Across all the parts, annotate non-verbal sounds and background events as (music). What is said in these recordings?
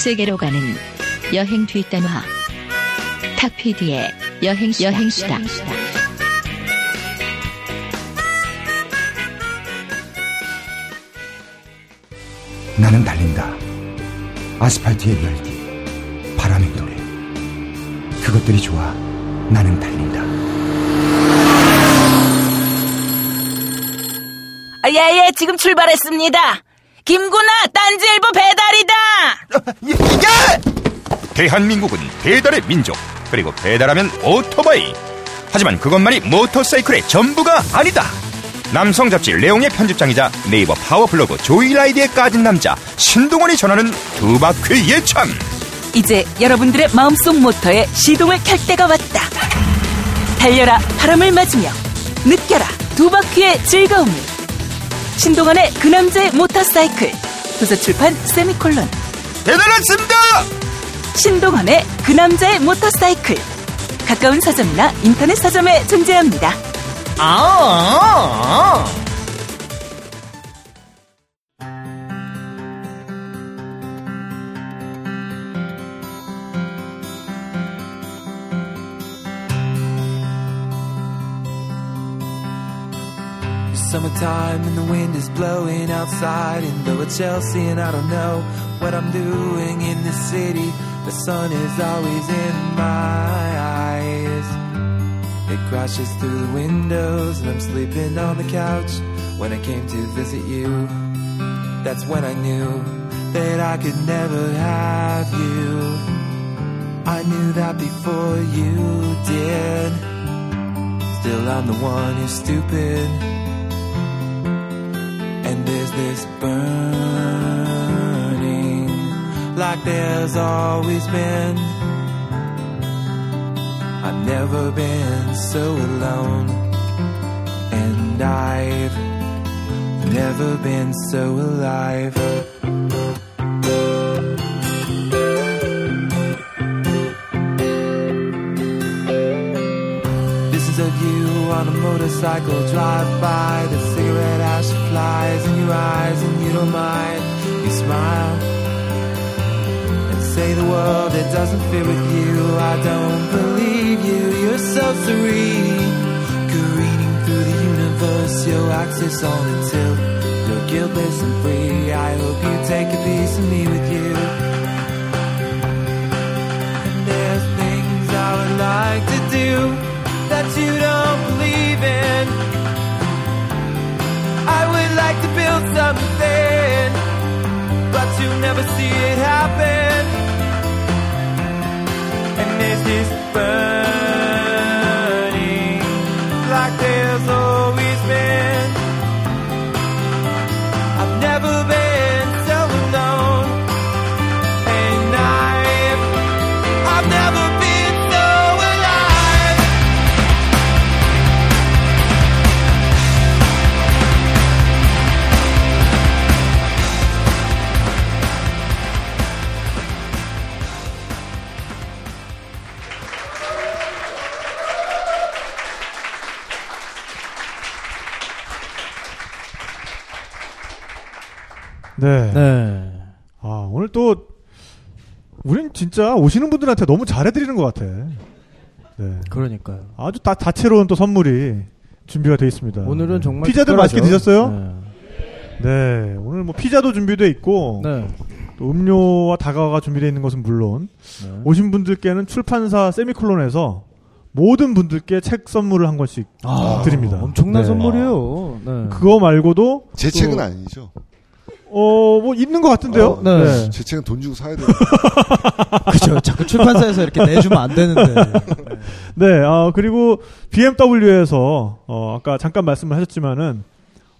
세계로 가는 여행 뒷단화 탁피디의 여행 여행수다. 나는 달린다. 아스팔트의 열기, 바람의 노래. 그것들이 좋아. 나는 달린다. 아, 예, 예, 지금 출발했습니다. 김구나, 딴지 일보 배달이다! 대한민국은 배달의 민족 그리고 배달하면 오토바이 하지만 그것만이 모터사이클의 전부가 아니다 남성 잡지 레옹의 편집장이자 네이버 파워블로그 조이라이드에 까진 남자 신동원이 전하는 두 바퀴 예찬 이제 여러분들의 마음속 모터에 시동을 켤 때가 왔다. 달려라, 바람을 맞으며 느껴라, 두 바퀴의 즐거움을. 신동원의 그 남자의 모터사이클. 도서출판 세미콜론. 배달 왔습니다 신동원의 그 남자의 모터사이클. 가까운 서점이나 인터넷 서점에 존재합니다. 아, Summertime and the wind is blowing outside in Lower Chelsea and I don't know what I'm doing in this city. The sun is always in my eyes. It crashes through the windows and I'm sleeping on the couch when I came to visit you. That's when I knew that I could never have you. I knew that before you did. Still, I'm the one who's stupid. There's this burning like there's always been. I've never been so alone, and I've never been so alive. Visions of you on a motorcycle drive by. Your eyes, and you don't mind. You smile and say the world that doesn't fit with you. I don't believe you. You're so serene, careening through the universe. Your axis on until you're guiltless and free. I hope you take a piece of me with you. And there's things I would like to do that you don't believe in. Like to build something, but you never see it happen. And there's this burning 진짜 오시는 분들한테 너무 잘해드리는 것 같아. 네. 그러니까요. 아주 다, 다채로운 또 선물이 준비가 되어 있습니다. 오늘은 네. 정말 피자들 특별하죠. 맛있게 드셨어요? 네. 네. 오늘 뭐 피자도 준비되어 있고, 네. 또 음료와 다가가 준비되어 있는 것은 물론, 네. 오신 분들께는 출판사 세미콜론에서 모든 분들께 책 선물을 한 권씩 아, 드립니다. 엄청난 네. 선물이에요. 네. 그거 말고도 제 또- 책은 아니죠. 어, 뭐 있는 것 같은데요. 어, 네. 제 책은 돈 주고 사야 돼요. (laughs) 그죠. 자꾸 출판사에서 이렇게 내주면 안 되는데. (laughs) 네, 어, 그리고 BMW에서 어, 아까 잠깐 말씀을 하셨지만은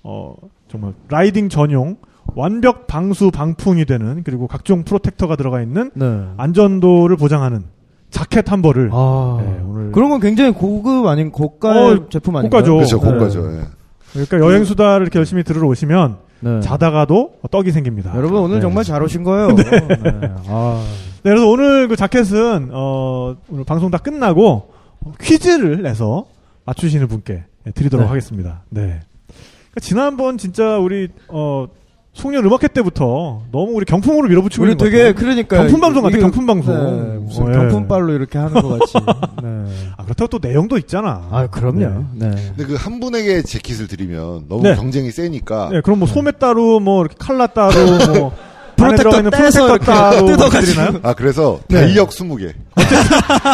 어, 정말 라이딩 전용 완벽 방수 방풍이 되는 그리고 각종 프로텍터가 들어가 있는 네. 안전도를 보장하는 자켓 한 벌을 아. 네, 오늘 그런 건 굉장히 고급 아닌 고가 어, 제품 아닌가요? 고가죠. 그렇죠, 네. 공가죠. 예. 그러니까 여행 수다를 이렇게 열심히 들으러 오시면 네. 자다가도 떡이 생깁니다. 여러분 오늘 네. 정말 잘 오신 거예요. (laughs) 네. 아. 네, 그래서 오늘 그 자켓은 어, 오늘 방송 다 끝나고 퀴즈를 내서 맞추시는 분께 드리도록 네. 하겠습니다. 네. 그러니까 지난번 진짜 우리 어, 송년 음악회 때부터 너무 우리 경품으로 밀어붙이고 우리 있는 것 되게. 그러니까 경품 방송 같아, 경품 방송. 네, 무슨 어, 예. 경품발로 이렇게 하는 것 같이. (laughs) 네. 아, 그렇다고 또 내용도 있잖아. 아 그럼요. 네. 근데 그 한 분에게 재킷을 드리면 너무 네. 경쟁이 세니까 네, 그럼 뭐 소매 따로 뭐 이렇게 칼라 따로 (laughs) 뭐 프로텍터 떼서 프로텍터 뜯어가지고. 드리나요? 아 그래서 네. 달력 20개.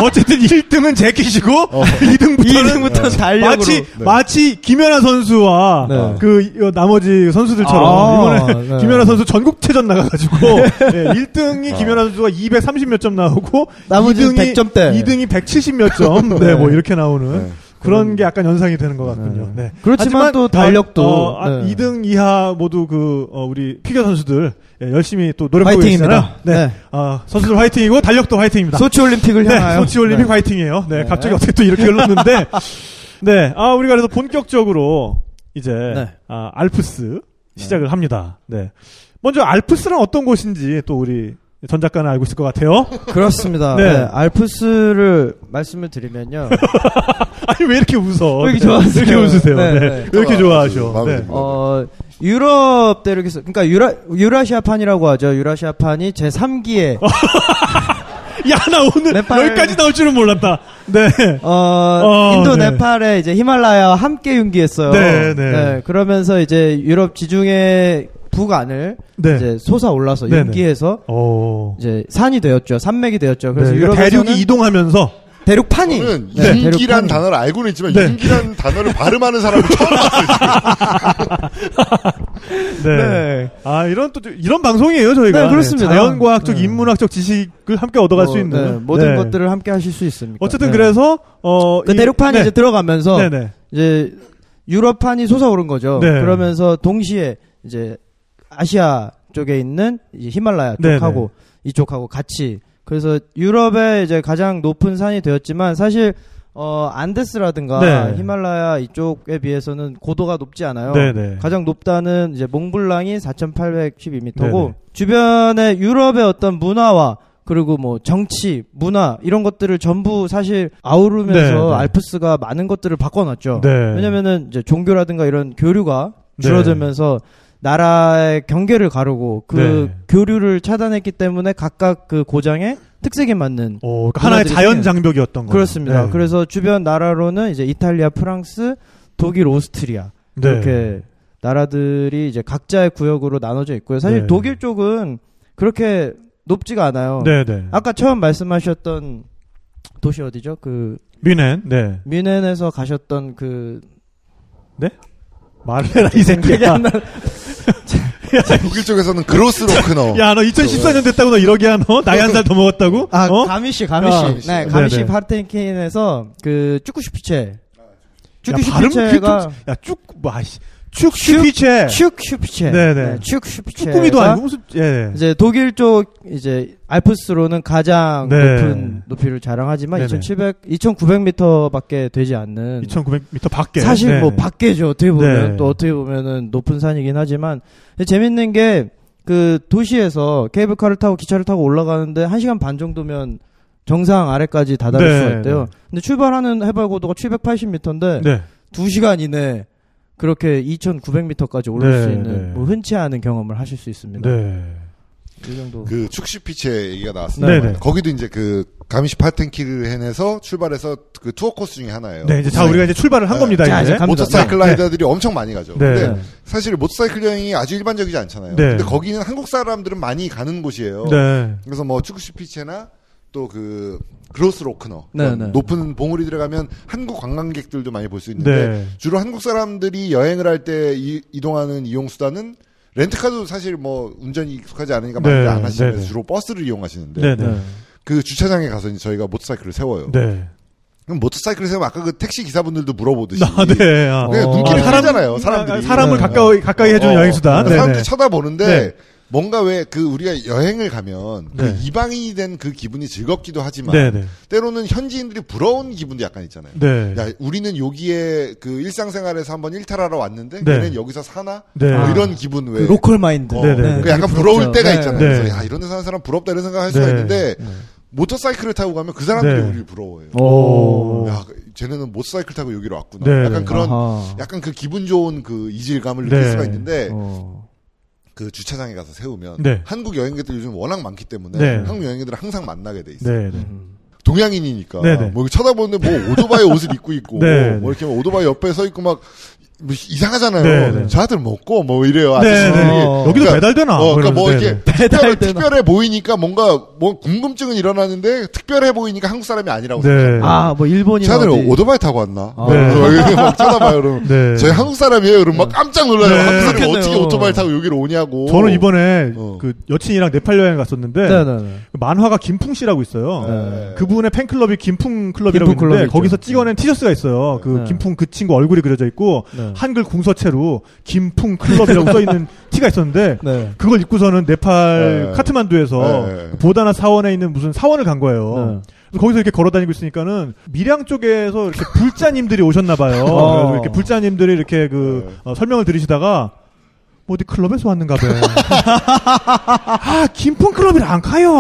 어쨌든 1등은 재킷이고 어. 2등부터는 2등부터 달력으로. 마치 네. 마치 김연아 선수와 네. 그 이- 나머지 선수들처럼 아, 이번에 네. 김연아 선수 전국체전 나가가지고 네, 1등이 김연아 선수가 230 몇 점 나오고 2등이 100점대. 2등이 170 몇 점, 네, 네. 뭐 이렇게 나오는 네. 그런 게 약간 연상이 되는 것 같군요. 네. 그렇지만 또 달력도 어, 아, 네. 2등 이하 모두 그 어, 우리 피겨 선수들 예, 열심히 또 노력하고 화이팅입니다. 계시잖아요. 네. 네. 아, 선수들 화이팅이고 달력도 화이팅입니다. 소치 올림픽을 네, 향하여. 소치 올림픽 네. 화이팅이에요. 네, 네. 갑자기 어떻게 또 이렇게 흘렀는데, (laughs) 네, 아 우리가 그래서 본격적으로 이제 네. 아, 알프스 시작을 합니다. 네, 먼저 알프스는 어떤 곳인지 또 우리 전 작가는 알고 있을 것 같아요. 그렇습니다. 네. 네. 알프스를 말씀을 드리면요. (laughs) (laughs) 아니 왜 이렇게 웃어? 왜 이렇게 네, 좋아하세요? 왜 이렇게 웃으세요? 네, 네, 네. 왜 이렇게 좋아하셔? 마음에 네. 어, 유럽 대륙에서, 그러니까 유라, 유라시아판이라고 하죠. 유라시아판이 제 3기에, (laughs) 야, 나 오늘 네팔- 여기까지 나올 줄은 몰랐다. 네. 어, 어, 인도 네. 네팔에 이제 히말라야와 함께 융기했어요. 네, 네. 그러면서 이제 유럽 지중해 북안을 네. 이제 솟아 올라서 네, 네. 융기해서 어. 이제 산이 되었죠. 산맥이 되었죠. 그래서 그러니까 유럽에서는 대륙이 이동하면서 대륙판이 저는 네, 윤기란 대륙판이. 단어를 알고는 있지만 네. 윤기란 단어를 발음하는 사람을 처음 봤어요. (laughs) 네. 네. 아, 이런 또 이런 방송이에요, 저희가. 네, 그렇습니다. 자연과학적 네. 인문학적 지식을 함께 얻어갈 어, 수 있는 네, 모든 네. 것들을 함께 하실 수 있습니다. 어쨌든 네. 그래서 어 그 이- 대륙판이 네. 이제 들어가면서 네, 네. 이제 유럽판이 솟아오른 거죠. 네. 그러면서 동시에 이제 아시아 쪽에 있는 이제 히말라야 네, 쪽하고 이쪽하고 같이 그래서 유럽의 이제 가장 높은 산이 되었지만 사실 어 안데스라든가 네. 히말라야 이쪽에 비해서는 고도가 높지 않아요. 네, 네. 가장 높다는 이제 몽블랑이 4,812m고 네네. 주변에 유럽의 어떤 문화와 그리고 뭐 정치, 문화 이런 것들을 전부 사실 아우르면서 네, 네. 알프스가 많은 것들을 바꿔놨죠. 네. 왜냐면은 이제 종교라든가 이런 교류가 네. 줄어들면서 나라의 경계를 가르고 그 네. 교류를 차단했기 때문에 각각 그 고장의 특색에 맞는 어, 그러니까 하나의 자연. 장벽이었던 거죠. 그렇습니다. 네. 그래서 주변 나라로는 이제 이탈리아, 프랑스, 독일, 오스트리아 네. 이렇게 나라들이 이제 각자의 구역으로 나눠져 있고요. 사실 네. 독일 쪽은 그렇게 높지가 않아요. 네, 네. 아까 처음 말씀하셨던 도시 어디죠? 그 뮌헨. 네. 뮌헨에서 가셨던 그 (laughs) 말을 해라 이 새끼야. 독일 쪽에서는 그로스로크너. 야, 너 2014년 됐다고 너 이러게 하노? 나이 한 살 더 먹었다고? 아 어? 가미시 가미시 아, 네 가미시 네네. 파르텐킨에서 그 쭈쿠슈피체 야, 발음 쭈쿠슈피체가 휘- 야, 쭉, 뭐, 아이씨. 축 슈피체. 슈슈피체 네네. 쭈쿠슈피체 쭈꾸미도 아니고 무슨, 예. 이제 독일 쪽 이제 알프스로는 가장 네. 높은 높이를 자랑하지만 네네. 2,700, 2,900m밖에 되지 않는 2900m 밖에. 사실 네. 뭐 밖에죠. 어떻게 보면 네. 또 어떻게 보면은 높은 산이긴 하지만 재밌는 게 그 도시에서 케이블카를 타고 기차를 타고 올라가는데 1시간 반 정도면 정상 아래까지 다다를 네, 수가 있대요. 네. 근데 출발하는 해발 고도가 780m인데 네. 2시간 이내 그렇게 2,900m까지 오를 네, 수 있는 네. 뭐 흔치 않은 경험을 하실 수 있습니다. 네. 이 정도. 그 축시피체 얘기가 나왔습니다. 네, 네. 거기도 이제 그 가미시 파텐키르헨에서 출발해서 그 투어 코스 중에 하나예요. 네, 이제 다 우리가 이제 출발을 한 네. 겁니다, 자, 이제. 모터사이클 네. 라이더들이 엄청 많이 가죠. 네. 근데 사실 모터사이클 여행이 아주 일반적이지 않잖아요. 네. 근데 거기는 한국 사람들은 많이 가는 곳이에요. 네. 그래서 뭐 축시피체나 또 그 그로스 로크너 네, 그런 네. 높은 봉우리 들어가면 한국 관광객들도 많이 볼 수 있는데 네. 주로 한국 사람들이 여행을 할 때 이동하는 이용 수단은 렌트카도 사실 뭐 운전이 익숙하지 않으니까 많이 네, 안 네, 네. 주로 버스를 이용하시는데 네, 네. 네. 그 주차장에 가서 저희가 모터사이클을 세워요. 네. 그럼 모터사이클을 세우면 아까 그 택시 기사분들도 물어보듯이 아, 네. 아. 어. 눈길을 아, 사람- 끌잖아요. 사람들이. 사람을 네. 가까이, 가까이 해주는 어, 여행수단. 네. 사람들이 네. 쳐다보는데 네. 뭔가 왜 그 우리가 여행을 가면 네. 그 이방인이 된 그 기분이 즐겁기도 하지만 네, 네. 때로는 현지인들이 부러운 기분도 약간 있잖아요. 네. 야, 우리는 여기에 그 일상생활에서 한번 일탈하러 왔는데 네. 얘는 여기서 사나? 네. 뭐 아. 이런 기분 그 왜? local mind. 어, 네, 네. 그 약간 되게 부러울. 때가 네. 있잖아요. 네. 그래서 야 이런 데 사는 사람 부럽다 이런 생각할 수가 네. 있는데 모터사이클을 타고 가면 그 사람들이 네. 우리를 부러워해요. 오. 야, 쟤네는 모터사이클 타고 여기로 왔구나. 네. 약간 그런 아하. 약간 그 기분 좋은 그 이질감을 네. 느낄 수가 있는데 어. 그 주차장에 가서 세우면 네. 한국 여행객들이 요즘 워낙 많기 때문에 네. 한국 여행객들을 항상 만나게 돼 있어요. 네, 네. 동양인이니까 네, 네. 뭐 쳐다보는데 뭐 오토바이 옷을 입고 있고 네, 뭐 이렇게 오토바이 옆에 서 있고 막 뭐 이상하잖아요. 네, 네. 저한테 먹고 뭐 이래요. 네. 네. 어, 여기도 그러니까- 배달되나? 어, 그러니까 뭐. 이렇게 네, 특별? 특별해 보이니까 뭔가 뭐 궁금증은 일어나는데 특별해 보이니까 한국 사람이 아니라고 네. 생각해요. 아, 뭐 일본이나 저한테 어디. 오토바이 타고 왔나? 아. 네. 뭐 막 쳐다봐요. 그럼 네. 저희 한국 사람이에요. 그럼 막 깜짝 놀라요. 네. 한국 사람이 그렇겠네요. 어떻게 오토바이 타고 여기로 오냐고. 저는 이번에 어. 그 여친이랑 네팔 여행 갔었는데 네네네. 그 만화가 김풍 씨라고 있어요. 네. 그분의 팬클럽이 김풍 클럽이라고 김풍 있는데. 거기서 찍어낸 티셔츠가 있어요. 그 네. 김풍 그 친구 얼굴이 그려져 있고 네. 한글 궁서체로 김풍 클럽이라고 써 있는 (laughs) 티가 있었는데 네. 그걸 입고서는 네팔 네. 카트만두에서 네. 그 보다나 사원에 있는 무슨 사원을 간 거예요. 거기서 이렇게 걸어 다니고 있으니까는 밀양 쪽에서 이렇게 (laughs) 불자님들이 오셨나 봐요. 어. 이렇게 불자님들이 이렇게 그 네. 어, 설명을 들으시다가 뭐 어디 클럽에서 왔는가 봐. (laughs) 아, 김풍 클럽이라 안 가요.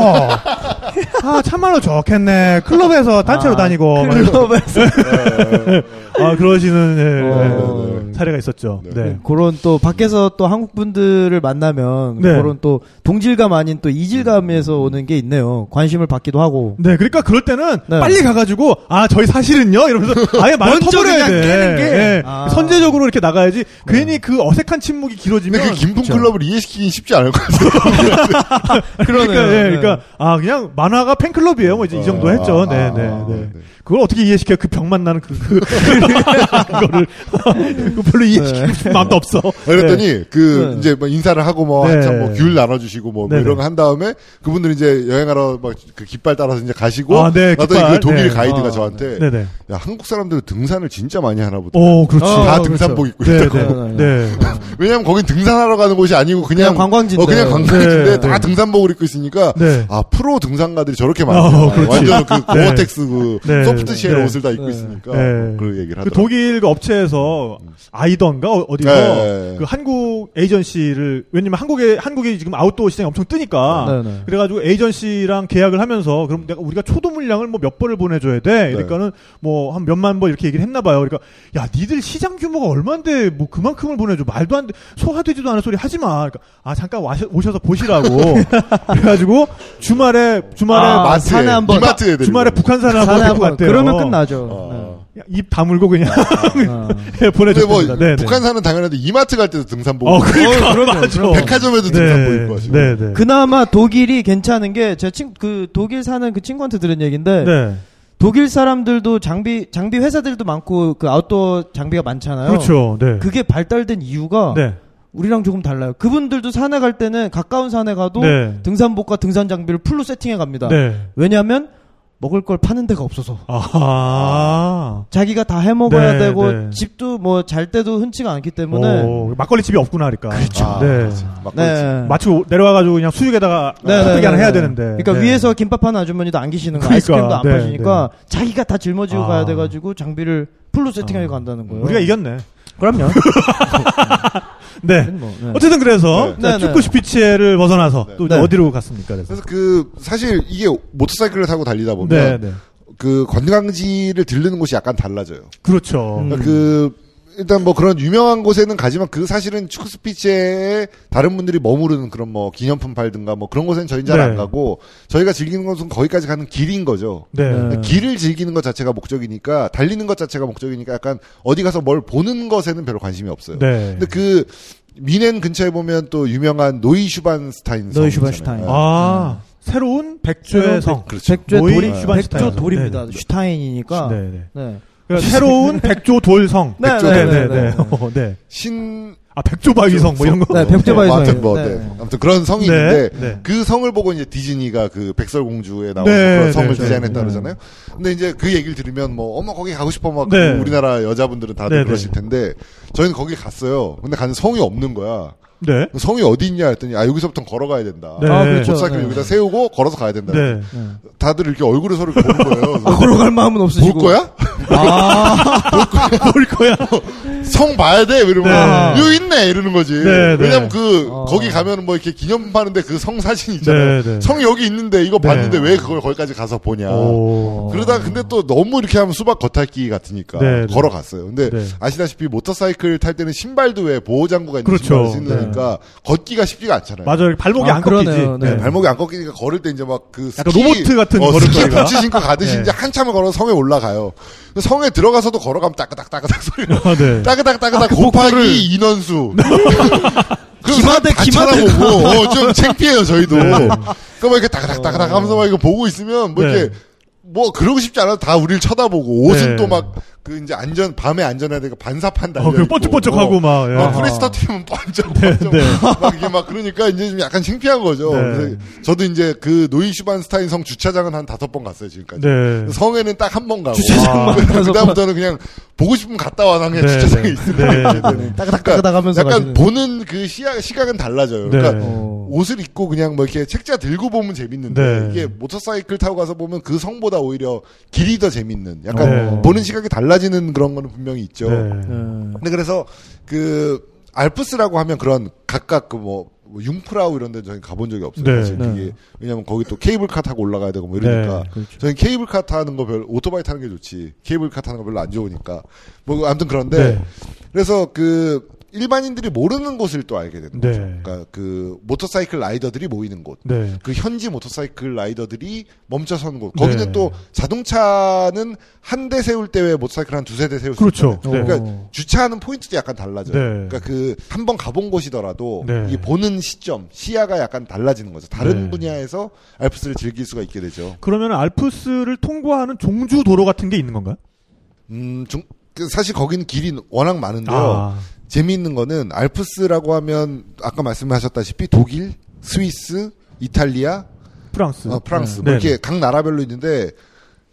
아, 참말로 좋겠네. 클럽에서 단체로 아, 다니고. 클럽에서. (laughs) 아, 그러시는 예, 어. 예, 사례가 있었죠. 네. 네. 그런 또 밖에서 또 한국 분들을 만나면 네. 그런 또 동질감 아닌 또 이질감에서 오는 게 있네요. 관심을 받기도 하고. 네, 그러니까 그럴 때는 네. 빨리 가가지고 아 저희 사실은요 이러면서 아예 말을 터버려야 그냥 돼. 깨는 게. 예. 아. 선제적으로 이렇게 나가야지. 괜히 그 어색한 침묵이 길어지면 근데 그 김풍 그쵸. 클럽을 이해시키긴 쉽지 않을 것 같아요. (laughs) 그러니까 예, 네. 그러니까 아 그냥 만화가 팬클럽이에요. 뭐 이제 이 정도 아, 했죠. 아, 네, 아, 네, 아, 네. 네. 그걸 어떻게 이해시켜? 그 병만 나는 그, 그, 그거를. (laughs) 그 별로 이해시키고 싶은 마음도 없어. 그랬더니 그 네. 이제 뭐 인사를 하고 뭐 네. 한참 뭐 귤 나눠주시고 뭐, 뭐. 이런 거 한 다음에 그분들이 이제 여행하러 막 그 깃발 따라서 이제 가시고 아, 네, 나더니 깃발. 그 독일 네. 가이드가 아, 저한테 네, 네. 야 한국 사람들은 등산을 진짜 많이 하나 보다. 오, 그렇지. 어, 다 그렇죠. 등산복 입고 네, 있다고. 네, 네. (laughs) 왜냐면 거긴 등산하러 가는 곳이 아니고 그냥, 그냥 관광지인데. 어, 그냥 관광지인데 네, 다 네. 등산복을 입고 있으니까 네. 아 프로 등산가들이 저렇게 많아요. 어. 완전 그 네. 고어텍스 그 네. soft shell 네. 옷을 다 입고 네. 있으니까 네. 그 얘기를 그 하더라고요. 독일 그 업체에서 아이던가 어- 어디서 네. 그 한국 에이전시를 왜냐면 한국에 한국이 지금 아웃도어 시장이 엄청 뜨니까. 그래가지고 agency랑 계약을 하면서 그럼 내가 우리가 초도 물량을 뭐 몇 번을 보내줘야 돼 그러니까는 뭐 한 몇만 번 이렇게 얘기를 했나 봐요 그러니까 야 니들 시장 규모가 얼마인데 뭐 그만큼을 보내줘 말도 안 돼 소화되지 도 않은 소리 하지 마 그러니까 아 잠깐 와셔, 오셔서 보시라고 (laughs) 그래가지고 주말에 주말에 아, 마트에 산에 한번 이마트 애들 주말에 북한산에 산에 한번 데리고 한번 그러면 끝나죠. 어. 야, 입 다물고 그냥 (laughs) 네. 어. 근데 뭐 보내줬습니다. 네, 네. 북한산은 당연한데 이마트 갈 때도 등산복 어, 그러니까 어, 맞아. 그럼요. 백화점에도 등산복 입고 하시고 네, 네. 그나마 독일이 괜찮은 게 제 친 그 독일 사는 그 친구한테 들은 얘기인데 네. 독일 사람들도 장비 장비 회사들도 많고 그 아웃도어 장비가 많잖아요. 그렇죠. 네. 그게 발달된 이유가 네. 우리랑 조금 달라요. 그분들도 산에 갈 때는 가까운 산에 가도 네. 등산복과 등산 장비를 풀로 세팅해 갑니다. 네. 왜냐하면 먹을 걸 파는 데가 없어서 아하. 자기가 다 해 먹어야 네, 되고 네. 집도 뭐 잘 때도 흔치가 않기 때문에 오, 막걸리 집이 없구나, 그러니까. 아, 네. 네. 마치고 내려와 가지고 그냥 수육에다가 네, 네, 네, 하나 네, 해야 네. 되는데. 그러니까 네. 위에서 김밥 하는 아주머니도 안 계시는 거 그러니까, 아이스크림도 안 네, 파시니까 자기가 다 짊어지고 아. 가야 돼 가지고 장비를 full로 세팅하고 아. 간다는 거예요. 우리가 이겼네. 그럼요. (laughs) (laughs) 네. 뭐, 네. 어쨌든 그래서 네. 자, 네, 추크 네. 슈피체를 벗어나서 또 네. 어디로 갔습니까? 그래서. 그래서 그 사실 이게 모터사이클을 타고 달리다 보면 네, 네. 그 관광지를 들르는 곳이 약간 달라져요. 그렇죠. 음. 그러니까 그 일단 뭐 그런 유명한 곳에는 가지만 그 사실은 추크슈피체에 다른 분들이 머무르는 그런 뭐 기념품 팔든가 뭐 그런 곳에는 저희는 잘 안 네. 가고 저희가 즐기는 것은 거기까지 가는 길인 거죠. 네. 네. 길을 즐기는 것 자체가 목적이니까 달리는 것 자체가 목적이니까 약간 어디 가서 뭘 보는 것에는 별로 관심이 없어요. 네. 근데 그 뮌헨 근처에 보면 또 유명한 노이슈반슈타인 성 노이슈반슈타인. 있잖아요. 아, 새로운 백조의 성. 그렇죠. 백조 노이 돌이 슈반슈타인. 백조 돌입니다. 네, 네. Stein이니까. 네. 네, 네. 네. 그러니까 새로운 백조 돌성. 네, 백조 네, 네, 네, 네, 네. 네. 어, 네. 신 아, 백조바위성 뭐 이런 거. 네, 백조바위 뭐, 성이에요. 아무튼 뭐, 네. 네. 아무튼 그런 성이 네, 있는데 네. 그 성을 보고 이제 디즈니가 그 백설공주에 나오는 네, 그런 성을 네, 디자인했다 네. 그러잖아요. 근데 이제 그 얘기를 들으면 뭐 어머 거기 가고 싶어 막 네. 그 우리나라 여자분들은 다들 네, 그러실 텐데 저희는 거기 갔어요. 근데 가는 성이 없는 거야. 네. 성이 어디 있냐 했더니 아 여기서부터 걸어가야 된다. 네. 아, 그렇죠. 모터사이클 네. 여기다 세우고 걸어서 가야 된다. 네. 다들 이렇게 얼굴을 서로 보는 거예요. 아, 걸어갈 마음은 볼 없으시고. 거야? 볼 거야. 성 봐야 돼 이러면 네. 여기 있네 이러는 거지. 네, 네. 왜냐면 그 어. 거기 가면 뭐 이렇게 기념품 파는데 그 성 사진 있잖아요. 네, 네. 성이 여기 있는데 이거 네. 봤는데 왜 그걸 거기까지 가서 보냐. 오. 그러다 근데 또 너무 이렇게 하면 수박 겉핥기 같으니까 네, 네. 걸어갔어요. 근데 네. 아시다시피 모터사이클 탈 때는 신발도 왜 보호 장구가 있는 그렇죠. 신발을 신으니까 걷기가 쉽지가 않잖아요. 맞아요. 발목이 아, 안 꺾이지. 네. 네, 발목이 안 꺾이니까 걸을 때 이제 막그 약간 로보트 같은 어, 스키 걸음걸이가. 부츠 신고 가듯이 네. 이제 한참을 걸어 성에 올라가요. 그 성에 들어가서도 걸어가면 따그닥 따그닥 소리가 아, 네. 따그닥 따그닥 아, 그 곱하기 복도를- 인원수. (laughs) 기마대, 다 기마대. 쳐다보고 어, 좀 창피해요 저희도. 네. 그러니까 막 이렇게 따그닥 따그닥 하면서 막 이거 보고 있으면 뭐 네. 이렇게 뭐 그러고 싶지 않아도 다 우리를 쳐다보고 옷은 네. 또막 그 이제 안전 밤에 안전해야 되니까 반사판 달려 어, 그 번쩍번쩍하고 막. 예. 막 플래시 터트리면 번쩍 번쩍 네. (laughs) 막 이게 막 그러니까 이제 좀 약간 창피한 거죠. 네. 그래서 저도 이제 그 노이 슈반스타인 성 주차장은 한 다섯 번 갔어요 지금까지. 네. 성에는 딱 한 번 가고 주차장만 그 다섯 다음부터는 그냥 보고 싶으면 갔다 와나 그냥 네, 주차장에 네. 있으면 네. 되는. 따그닥따그닥 하면서 약간 가시는. 보는 그 시야 시각은 달라져요. 네. 그러니까 어. 옷을 입고 그냥 뭐 이렇게 책자 들고 보면 재밌는데 네. 이게 모터사이클 타고 가서 보면 그 성보다 오히려 길이 더 재밌는 약간 네. 보는 시각이 달라지는 그런 거는 분명히 있죠. 네. 네. 근데 그래서 그 알프스라고 하면 그런 각각 그뭐 뭐 융프라우 이런 데 저희 가본 적이 없어요. 네. 사실 네. 그게 왜냐면 거기 또 케이블카 타고 올라가야 되고 뭐 이러니까 네, 그렇죠. 저는 케이블카 타는 거 별로 오토바이 타는 게 좋지 케이블카 타는 거 별로 안 좋으니까 뭐 아무튼 그런데 네. 그래서 그 일반인들이 모르는 곳을 또 알게 되는 네. 거죠. 그러니까 그 모터사이클 라이더들이 모이는 곳. 네. 그 현지 모터사이클 라이더들이 멈춰서는 곳. 거기는 네. 또 자동차는 한 대 세울 때 왜 모터사이클 한 두세 대 세울 수 그렇죠. 있잖아요. 네. 그러니까 주차하는 포인트도 약간 달라져요. 네. 그러니까 그 한 번 가본 곳이더라도 네. 이 보는 시점, 시야가 약간 달라지는 거죠. 다른 네. 분야에서 알프스를 즐길 수가 있게 되죠. 그러면 알프스를 통과하는 종주 도로 같은 게 있는 건가요? 음, 중, 그 사실 거기는 길이 워낙 많은데요. 아, 재미있는 거는 알프스라고 하면 아까 말씀하셨다시피 독일, 스위스, 이탈리아, 프랑스. 어, 프랑스 네. 뭐 이렇게 네네. 각 나라별로 있는데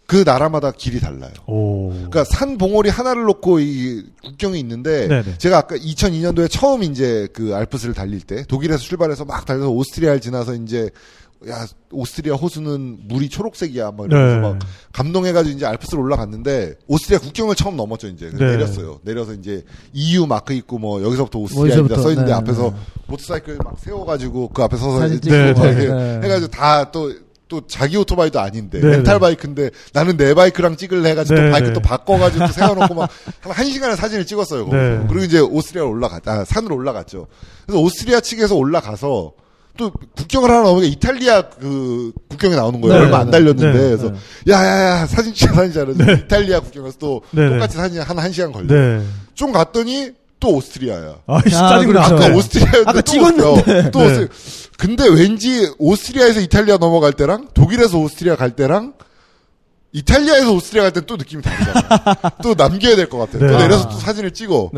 그 나라마다 길이 달라요. 오. 그러니까 산 봉우리 하나를 놓고 이 국경이 있는데 네네. 제가 아까 2002년도에 처음 이제 그 알프스를 달릴 때 독일에서 출발해서 막 달려서 오스트리아를 지나서 이제 야 오스트리아 호수는 물이 초록색이야 막 이러면서 네. 막 감동해가지고 이제 알프스를 올라갔는데 오스트리아 국경을 처음 넘었죠 이제 네. 내렸어요 내려서 이제 EU 마크 있고 뭐 여기서부터 오스트리아입니다 써 있는데 네, 앞에서 네. 모터사이클 막 세워가지고 그 앞에 서서 이제 네. 해가지고 다또 또 자기 오토바이도 아닌데 네, 렌탈 네. 바이크인데 나는 내 바이크랑 찍을래 해가지고 네, 또 바이크 네. 또 바꿔가지고 또 세워놓고 막 한 시간을 사진을 찍었어요. 네. 그리고 이제 오스트리아 올라갔, 아, 산으로 올라갔죠. 그래서 오스트리아 측에서 올라가서 또 국경을 하나 넘으니까 이탈리아 그 국경에 나오는 거예요. 네, 얼마 안 네. 달렸는데 네, 그래서 야야야 사진 찍자 사진 찍자 그래서 이탈리아 국경에서 또 네, 네. 똑같이 사진 한한 시간 걸려. 네. 좀 갔더니 또 오스트리아야. 아이씨, 아, 짜증나. 그렇죠. 아까 네. 오스트리아였는데 아까 또 찍었는데. 오스트리아. 또 네. 오스트리아. 근데 왠지 오스트리아에서 이탈리아 넘어갈 때랑 독일에서 오스트리아 갈 때랑 이탈리아에서 오스트리아 갈 때 또 느낌이 다르잖아. (laughs) 또 남겨야 될 것 같아. 네. 또 내려서 또 사진을 찍어.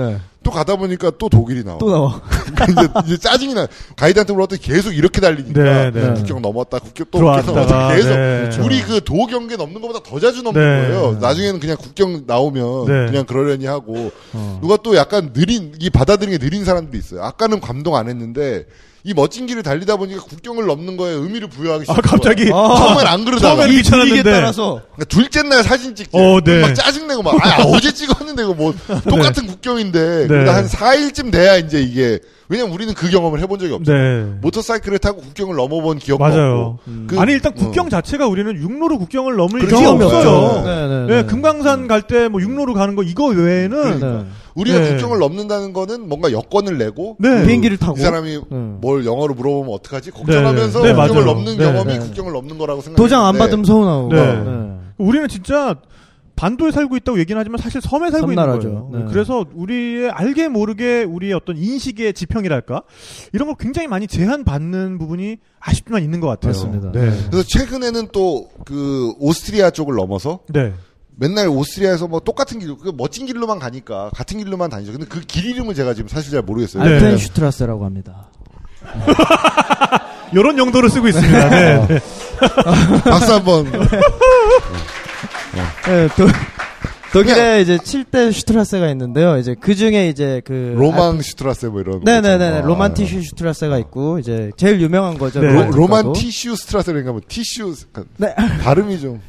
네. 또 가다 보니까 또 독일이 나와. 또 나와. (laughs) 이제, 이제 짜증이 나. 가이드한테 물어봤더니 계속 이렇게 달리니까. 네, 네. 국경 넘었다, 국경 또 국경 넘었다. 계속. 네. 우리 그도 경계 넘는 것보다 더 자주 넘는 네. 거예요. 나중에는 그냥 국경 나오면 네. 그냥 그러려니 하고. 어. 누가 또 약간 느린, 이 받아들이는 게 느린 사람들이 있어요. 아까는 감동 안 했는데, 이 멋진 길을 달리다 보니까 국경을 넘는 거에 의미를 부여하기 아, 시작한 갑자기. 아. 처음엔 안 그러다가. 처음엔 이 귀찮았는데. 분위기에 따라서 그러니까 둘째 날 사진 찍지. 어, 네. 막 짜증내고 막, 아, 어제 찍었는데 이거 뭐, (laughs) 똑같은 국경인데. 그러다 한 4일쯤 돼야 이제 이게, 왜냐면 우리는 그 경험을 해본 적이 없어요. 네. 모터사이클을 타고 국경을 넘어본 기억도 맞아요. 없고. 그- 아니 일단 국경 어. 자체가 우리는 육로로 국경을 넘을 그렇죠. 경험이 경험이 없어요. 없죠. 네, 네, 예, 네. 금강산 갈 때 뭐 육로로 가는 거 이거 외에는 네. 우리가 네. 국경을 넘는다는 거는 뭔가 여권을 내고 네. 비행기를 타고 이 사람이 음. 뭘 영어로 물어보면 어떡하지? 걱정하면서 네, 국경을 맞아요. 넘는 네. 경험이 네. 국경을 넘는 거라고 생각. 도장 안 받으면 서운하고. 네. 우리는 진짜 반도에 살고 있다고 얘기는 하지만 사실 섬에 살고 섬나라죠. 있는 거예요. 네. 그래서 우리의 알게 모르게 우리의 어떤 인식의 지평이랄까 이런 걸 굉장히 많이 제한받는 부분이 아쉽지만 있는 것 같아요. 맞습니다. 네. 그래서 최근에는 또 그 오스트리아 쪽을 넘어서 네. 맨날 오스트리아에서 뭐 똑같은 길, 그 멋진 길로만 가니까 같은 길로만 다니죠. 근데 그 길 이름을 제가 지금 사실 잘 모르겠어요. 네. Alpen Straße라고 합니다. (laughs) 이런 용도로 쓰고 있습니다. 네. 네. (laughs) 박수 한번. (laughs) 네, 도, (laughs) 독일에 이제 7대 Straße가 있는데요. 이제 그 중에 이제 그 Roman Straße 뭐 이런. 네네네 거죠. Romantische Straße가 있고 이제 제일 유명한 거죠. 네. 로, 로만 가도. tische Straße인가 뭐 tische 네. 발음이 좀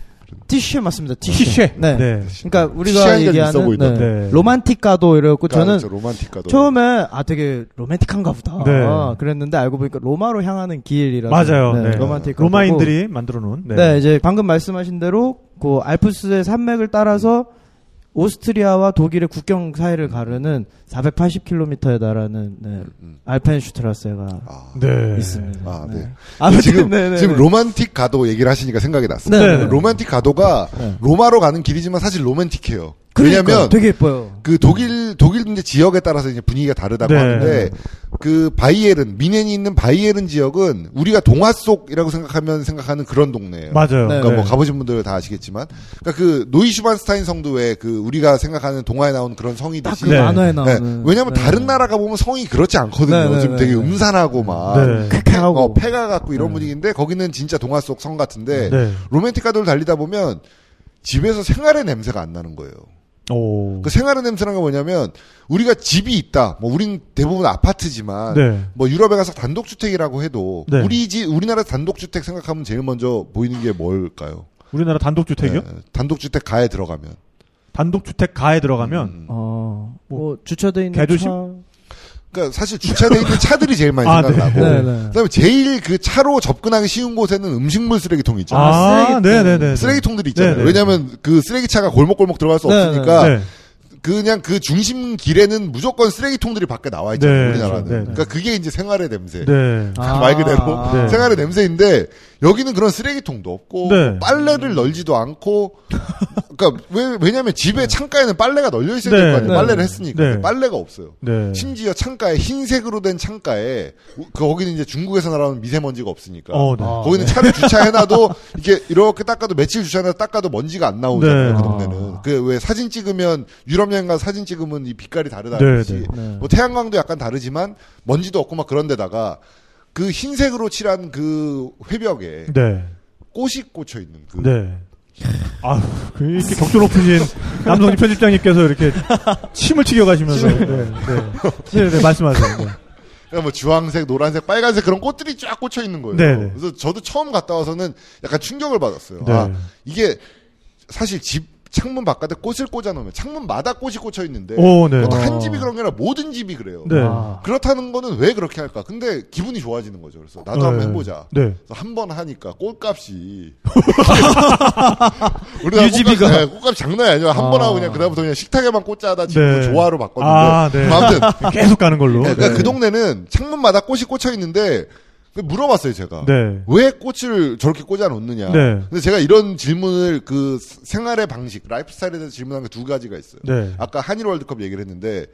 tische 맞습니다. tische. tische. 네. 네. 그러니까 우리가 얘기하는. 네. 네. 로만틱 가도 이래갖고 저는 그렇죠, 로만틱가도. 처음에 아 되게 로맨틱한가 보다. 네. 아, 그랬는데 알고 보니까 로마로 향하는 길이라서 맞아요. 네, 네. 로만틱 로마인들이 만들어 놓은. 네. 네, 이제 방금 말씀하신 대로 그 알프스의 산맥을 따라서 오스트리아와 독일의 국경 사이를 가르는 480km에 달하는 네, 음. Alpenstraße가 아, 네. 있습니다. 아, 네. 아무튼 지금 네, 네, 지금 네. 로만틱 가도 얘기를 하시니까 생각이 났어요. 네, 네. 로만틱 가도가 네. 로마로 가는 길이지만 사실 로맨틱해요. 그러니까요. 왜냐면 되게 예뻐요. 그 독일 독일 이제 지역에 따라서 이제 분위기가 다르다고 네. 하는데 그 바이에른 뮌헨이 있는 바이에른 지역은 우리가 동화 속이라고 생각하면 생각하는 그런 동네예요. 맞아요. 네. 그러니까 뭐 가보신 분들 다 아시겠지만, 그러니까 그 노이슈반스타인 성도의 그 우리가 생각하는 동화에 나오는 그런 성이듯이. 딱그 네. 만화에 네. 나오는. 왜냐면 네. 다른 나라 가 보면 성이 그렇지 않거든요. 네, 네, 지금 네, 되게 네. 음산하고 막. 네. 쾌하고. 어, 폐가 같고 이런 네. 분위기인데 거기는 진짜 동화 속 성 같은데 네. 로맨틱 가도를 달리다 보면 집에서 생활의 냄새가 안 나는 거예요. 오. 그 생활의 냄새라는 게 뭐냐면 우리가 집이 있다. 뭐 우린 대부분 아파트지만 네. 뭐 유럽에 가서 단독주택이라고 해도 네. 우리 집 우리나라 단독주택 생각하면 제일 먼저 보이는 게 뭘까요? 우리나라 단독주택이요? 네, 단독주택 가에 들어가면 단독주택 가에 들어가면 음. 어, 뭐 주차돼 있는 개조심? 차. 그러니까 사실 주차돼 있는 차들이 제일 많이 아, 생각나고 네, 네. 그다음에 제일 그 차로 접근하기 쉬운 곳에는 음식물 쓰레기통 있죠. 아, 아, 쓰레기통. 네네네. 쓰레기통들이 있잖아요. 네, 네. 왜냐하면 그 쓰레기차가 골목골목 들어갈 수 네, 없으니까 네. 그냥 그 중심 길에는 무조건 쓰레기통들이 밖에 나와 있잖아요. 네, 우리나라는. 네, 네. 그러니까 그게 이제 생활의 냄새. 네. 아. (laughs) 말 그대로 네. 생활의 냄새인데 여기는 그런 쓰레기통도 없고 네. 빨래를 널지도 않고 (laughs) 그러니까 왜 왜냐면 집에 창가에는 빨래가 널려 있어야 네. 될거 아니에요. 네. 빨래를 했으니까 네. 빨래가 없어요. 네. 심지어 창가에 흰색으로 된 창가에 우- 그 거기는 이제 중국에서 날아오는 미세먼지가 없으니까 어, 네. 아. 거기는 차를 주차해놔도 (laughs) 이렇게 이렇게 닦아도 며칠 주차해놔도 닦아도 먼지가 안 나오잖아요. 네. 그 동네는 그왜 사진 찍으면 유럽 여행 가서 사진 찍으면 이 빛깔이 다르다 네, 그러듯이 네. 네. 뭐 태양광도 약간 다르지만 먼지도 없고 막 그런 데다가 그 흰색으로 칠한 그 회벽에 네. 꽃이 꽂혀 있는 그 네. 아, 그 이렇게 격조 높으신 남성님 편집장님께서 이렇게 침을 튀겨가시면서 네, 네. 네, 네, 말씀하세요. 네. 그러니까 뭐 주황색, 노란색, 빨간색 그런 꽃들이 쫙 꽂혀 있는 거예요. 네네. 그래서 저도 처음 갔다 와서는 약간 충격을 받았어요. 네. 아, 이게 사실 집 창문 바깥에 꽃을 꽂아 놓으면 창문마다 꽃이 꽂혀 있는데 오, 네. 그것도 어. 한 집이 그런 게 아니라 모든 집이 그래요. 네. 아. 그렇다는 거는 왜 그렇게 할까? 근데 기분이 좋아지는 거죠. 그래서 나도 네. 한번 해보자. 네. 한번 하니까 꽃값이 (laughs) 우리나라 유지비가. 꽃값, 네, 꽃값 장난이 아니야. 한번 아. 하고 그냥 그다음부터 그냥 식탁에만 꽂자 하다 지금 네. 조화로 바꿨는데 아, 네. 아무튼 (laughs) 계속 가는 걸로. 네, 그러니까 네. 그 동네는 창문마다 꽃이 꽂혀 있는데 물어봤어요 제가 네. 왜 꽃을 저렇게 꽂아 놓느냐. 네. 근데 제가 이런 질문을 그 생활의 방식, 라이프 스타일에 대해서 질문한 게 두 가지가 있어요. 네. 아까 한일 월드컵 얘기를 했는데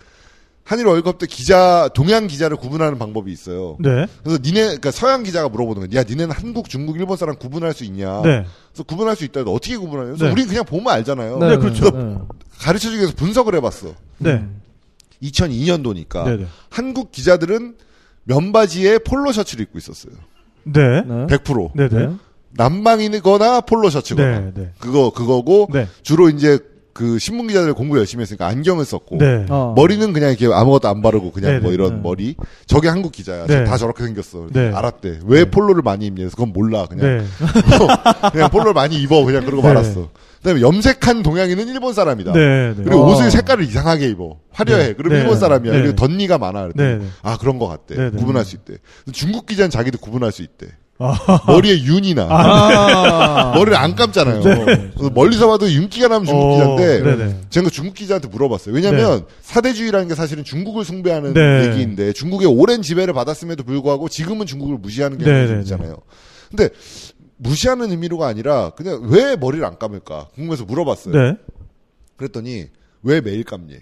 한일 월드컵 때 기자 동양 기자를 구분하는 방법이 있어요. 네. 그래서 니네 그러니까 서양 기자가 물어보는 거야. 야 니네는 한국, 중국, 일본 사람 구분할 수 있냐? 네. 그래서 구분할 수 있다. 해도 어떻게 구분하냐? 그래서 네. 우린 그냥 보면 알잖아요. 네, 그렇죠. 네. 가르쳐 주기 위해서 분석을 해봤어. 네. 2002년도니까 네. 네. 한국 기자들은 면바지에 폴로 셔츠를 입고 있었어요. 네. 네. 100%. 네. 네. 남방이거나 폴로 셔츠거나. 네. 네. 그거 그거고 네. 주로 이제 그 신문 기자들 공부 열심히 했으니까 안경을 썼고 네. 어. 머리는 그냥 이렇게 아무것도 안 바르고 그냥 네, 뭐 네, 이런 네. 머리. 저게 한국 기자야. 네. 다 저렇게 생겼어. 네. 알았대. 왜 폴로를 많이 입냐? 그래서 그건 몰라. 그냥 네. (laughs) 그냥 폴로를 많이 입어. 그냥 그러고 네. 말았어. 그다음에 염색한 동양인은 일본 사람이다. 네. 네. 그리고 어. 옷을 색깔을 이상하게 입어. 화려해. 네. 그럼 네. 일본 사람이야. 네. 그리고 덧니가 많아. 네. 네. 아 그런 것 같대. 구분할 수 있대. 중국 기자는 자기도 구분할 수 있대. 아. 머리에 윤이나 아. (laughs) 머리를 안 감잖아요. 멀리서 봐도 윤기가 나면 중국 어, 기자인데. 제가 중국 기자한테 물어봤어요. 왜냐하면 사대주의라는 게 사실은 중국을 숭배하는 네. 얘기인데 중국의 오랜 지배를 받았음에도 불구하고 지금은 중국을 무시하는 게 있잖아요. 근데 무시하는 의미로가 아니라 그냥 왜 머리를 안 감을까 궁금해서 물어봤어요. 네. 그랬더니 왜 매일 감니?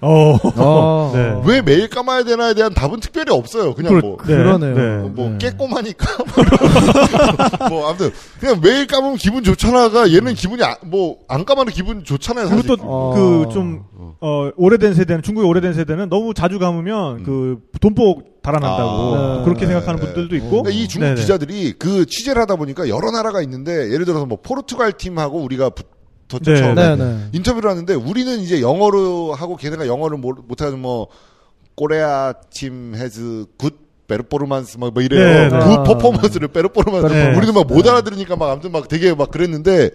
어. 어. (laughs) 네. 왜 매일 감아야 되나에 대한 답은 특별히 없어요. 그냥 뭐. 네. 그러네요. 네. 뭐 네. 깨꼬마니까 (laughs) 뭐 아무튼 그냥 매일 감으면 기분 좋잖아가 얘는 기분이 뭐안 감아도 기분 좋잖아요 사실. 그리고 어. 또그좀 어, 오래된 세대는 중국의 오래된 세대는 너무 자주 감으면 그 돈복 달아난다고 아. 또 그렇게 네, 생각하는 네. 분들도 있고. 그러니까 이 중국 네네. 기자들이 그 취재를 하다 보니까 여러 나라가 있는데 예를 들어서 뭐 포르투갈 팀하고 우리가 붙 었죠 네. 처음에 네, 네. 인터뷰를 하는데 우리는 이제 영어로 하고 걔네가 영어를 못- 못하는 뭐 Korea team has good performance 뭐, 뭐 이래요. 네, 네. good 아. 퍼포먼스를 베르포르만스. 네. 우리는 막 못 알아들으니까 막 아무튼 막 되게 막 그랬는데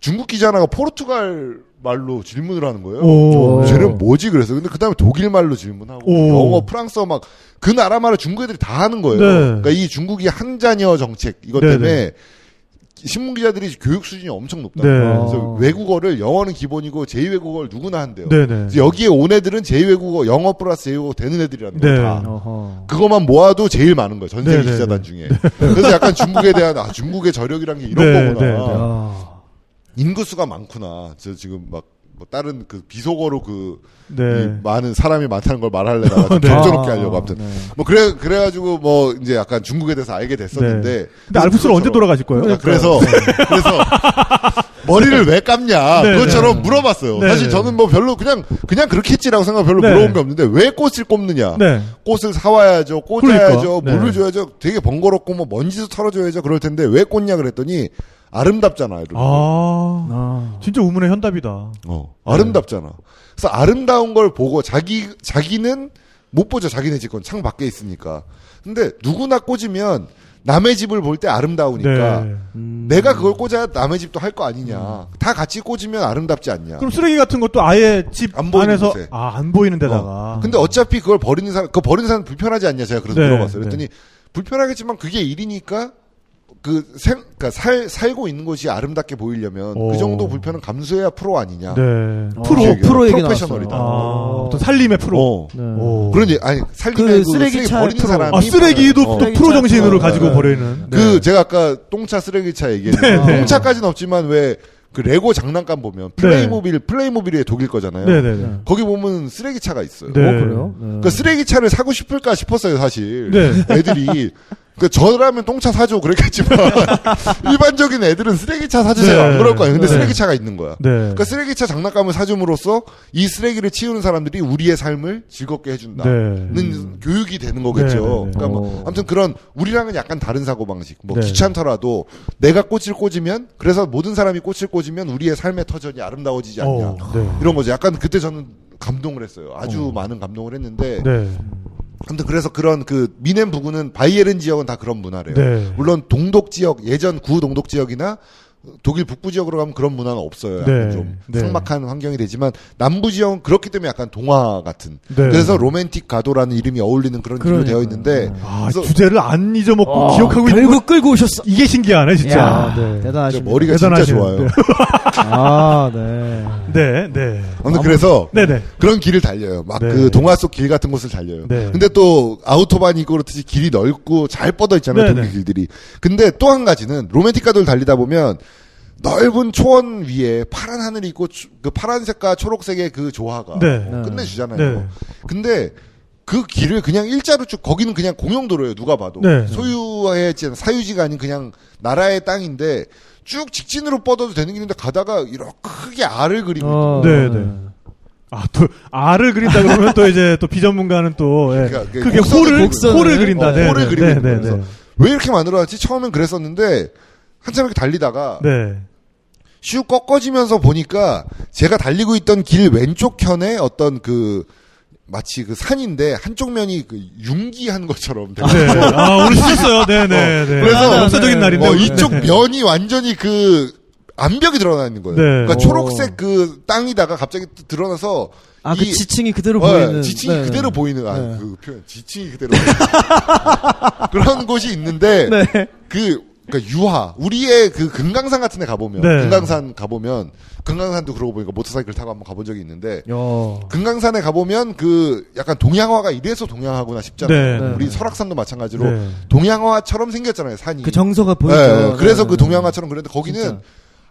중국 기자 하나가 포르투갈 말로 질문을 하는 거예요. 오. 쟤는 뭐지 그래서 근데 그다음에 독일 말로 질문하고 오. 영어, 프랑스어 막 그 나라 말을 중국 애들이 다 하는 거예요. 네. 그러니까 이 중국이 한 자녀 정책 이것 네, 때문에 신문 기자들이 교육 수준이 엄청 높다. 네. 그래서 외국어를 영어는 기본이고 제2 외국어를 누구나 한대요. 네네. 그래서 여기에 온 애들은 제2 외국어 영어 플러스 제2 외국어 되는 애들이라는. 네. 다. 어허. 그거만 모아도 제일 많은 거예요. 전 세계 네, 네, 기자단 중에. 그래서 약간 중국에 대한 아 중국의 저력이란 게 이런 네, 거구나. 네, 네. 야. 인구수가 많구나. 저 지금 막 뭐 다른 그 비속어로 그 네. 이 많은 사람이 많다는 걸 말하려다가 (laughs) 좀 네. 아, 하려고 아무튼 네. 뭐 그래 그래가지고 뭐 이제 약간 중국에 대해서 알게 됐었는데 근데 알프스는 언제 돌아가실 거예요? 아, 그래서 (laughs) 그래서 머리를 왜 감냐 네, 그것처럼 네. 물어봤어요. 네, 사실 네. 저는 뭐 별로 그냥 그냥 그렇게 했지라고 생각 별로 네. 물어본 게 없는데 왜 꽃을 꼽느냐? 네. 꽃을 사와야죠, 꽂아야죠, 그러니까. 물을 네. 줘야죠. 되게 번거롭고 뭐 먼지도 털어줘야죠. 그럴 텐데 왜 꽂냐 그랬더니 아름답잖아. 거예요. 아, 아. 진짜 우문의 현답이다. 어, 아름답잖아. 그래서 아름다운 걸 보고 자기 자기는 못 보죠. 자기네 집 건 창 밖에 있으니까. 근데 누구나 꽂으면 남의 집을 볼 때 아름다우니까 네. 음. 내가 그걸 꽂아야 남의 집도 할 거 아니냐. 다 같이 꽂으면 아름답지 않냐. 그럼 쓰레기 같은 것도 아예 집안 보이는 안에서. 아 안 보이는 데다가. 어. 근데 어차피 그걸 버리는 사람, 그 버리는 사람 불편하지 않냐 제가 그래서 네, 물어봤어요. 그랬더니 불편하겠지만 그게 일이니까 그 생, 그니까 살, 살고 있는 곳이 아름답게 보이려면 오. 그 정도 불편은 감수해야 프로 아니냐. 네. 어, 프로. 얘기가 프로 얘기 프로페셔널이다. 아, 어떤 살림의 프로. 어. 네. 오. 그런 얘기, 아니, 살림의 그 그, 쓰레기 쓰레기, 차 버리는 프로. 사람이. 아, 쓰레기도 어. 또 프로 차 정신으로. 가지고 네. 버리는. 그, 제가 아까 똥차 쓰레기차 얘기했는데, 네, 네. 똥차까지는 없지만 왜, 그 레고 장난감 보면, 플레이모빌, 플레이모빌이 독일 거잖아요. 네네네. 거기 보면 쓰레기차가 있어요. 네. 어, 그래요? 네. 그 쓰레기차를 사고 싶을까 싶었어요, 사실. 네. 애들이. 그 저라면 똥차 사줘 그랬겠지만 (laughs) 일반적인 애들은 쓰레기차 사주세요 네. 안 그럴 거예요. 근데 네. 쓰레기차가 있는 거야. 네. 그러니까 쓰레기차 장난감을 사줌으로써 이 쓰레기를 치우는 사람들이 우리의 삶을 즐겁게 해준다는 네. 교육이 되는 거겠죠. 네, 네, 네. 그러니까 뭐 어. 아무튼 그런 우리랑은 약간 다른 사고 방식. 뭐 네. 귀찮더라도 내가 꽃을 꽂으면 그래서 모든 사람이 꽃을 꽂으면 우리의 삶의 터전이 아름다워지지 않냐. 어, 네. 이런 거죠. 약간 그때 저는 감동을 했어요. 아주 많은 감동을 했는데 네. 아무튼 그래서 그런 그 미넨 부근은 바이에른 지역은 다 그런 문화래요. 네. 물론 동독 지역 예전 구 동독 지역이나 독일 북부 지역으로 가면 그런 문화는 없어요. 네. 좀 네. 삭막한 환경이 되지만 남부 지역은 그렇기 때문에 약간 동화 같은. 네. 그래서 로맨틱 가도라는 이름이 어울리는 그런 길로 그러니까요. 되어 있는데 아, 그래서 주제를 안 잊어먹고 어, 기억하고 있는 결국 끌고 오셨어. 이게 신기하네, 진짜. 야, 네. 진짜 대단하십니다. 머리가 진짜 대단하시네요. 좋아요. 네. (laughs) 아, 네. 네, 네. 아무튼 그래서 네네. 그런 길을 달려요. 막 네. 그 동화 속 길 같은 곳을 달려요. 네. 근데 또 아우토반이 있고 그렇듯이 길이 넓고 잘 뻗어 있잖아요. 네, 네. 길들이. 근데 또 한 가지는 로맨틱 가도를 달리다 보면 넓은 초원 위에 파란 하늘이 있고 초- 그 파란색과 초록색의 그 조화가 네. 네. 끝내주잖아요. 네. 근데 그 길을 그냥 일자로 쭉 거기는 그냥 공용도로예요. 누가 봐도 네. 소유했지 사유지가 아닌 그냥 나라의 땅인데 쭉 직진으로 뻗어도 되는 길인데 가다가 이렇게 크게 알을 그리고 어, 네, 네. 아, 또, 알을 그린다 그러면 또 이제 또 비전문가는 또, 예. 그러니까 그 크게 곡선을- 홀을 그린다. 어, 네, 홀을 네, 그리고 네, 네, 거예요. 네. 왜 이렇게 만들어놨지? 처음엔 그랬었는데 한참 이렇게 달리다가 네. 슉 꺾어지면서 보니까 제가 달리고 있던 길 왼쪽 편에 어떤 그 마치 그 산인데 한쪽 면이 그 융기한 것처럼 되게 네. 아, 오늘 쓰셨어요. 네, 네, 네. 그래서 아, 역사적인 네. 날인데. 어. 이쪽 네. 면이 완전히 그 암벽이 드러나 있는 거예요. 네. 그러니까 오. 초록색 그 땅이다가 갑자기 또 드러나서 아, 그 이- 지층이 그대로 어, 보이는. 지층이 네. 그대로 보이는 아, 네. 그 표현 지층이 그대로 보이는 (laughs) 그런 곳이 있는데 네. 그 그러니까 유화 우리의 그 금강산 같은 데 가보면 네. 금강산 가보면 금강산도 그러고 보니까 모터사이클 타고 한번 가본 적이 있는데 야. 금강산에 가보면 그 약간 동양화가 이래서 동양화구나 싶잖아요. 네, 네. 우리 설악산도 마찬가지로 네. 동양화처럼 생겼잖아요 산이. 그 정서가 보이죠. 네, 그래서 네. 그 동양화처럼 그랬는데 거기는 진짜.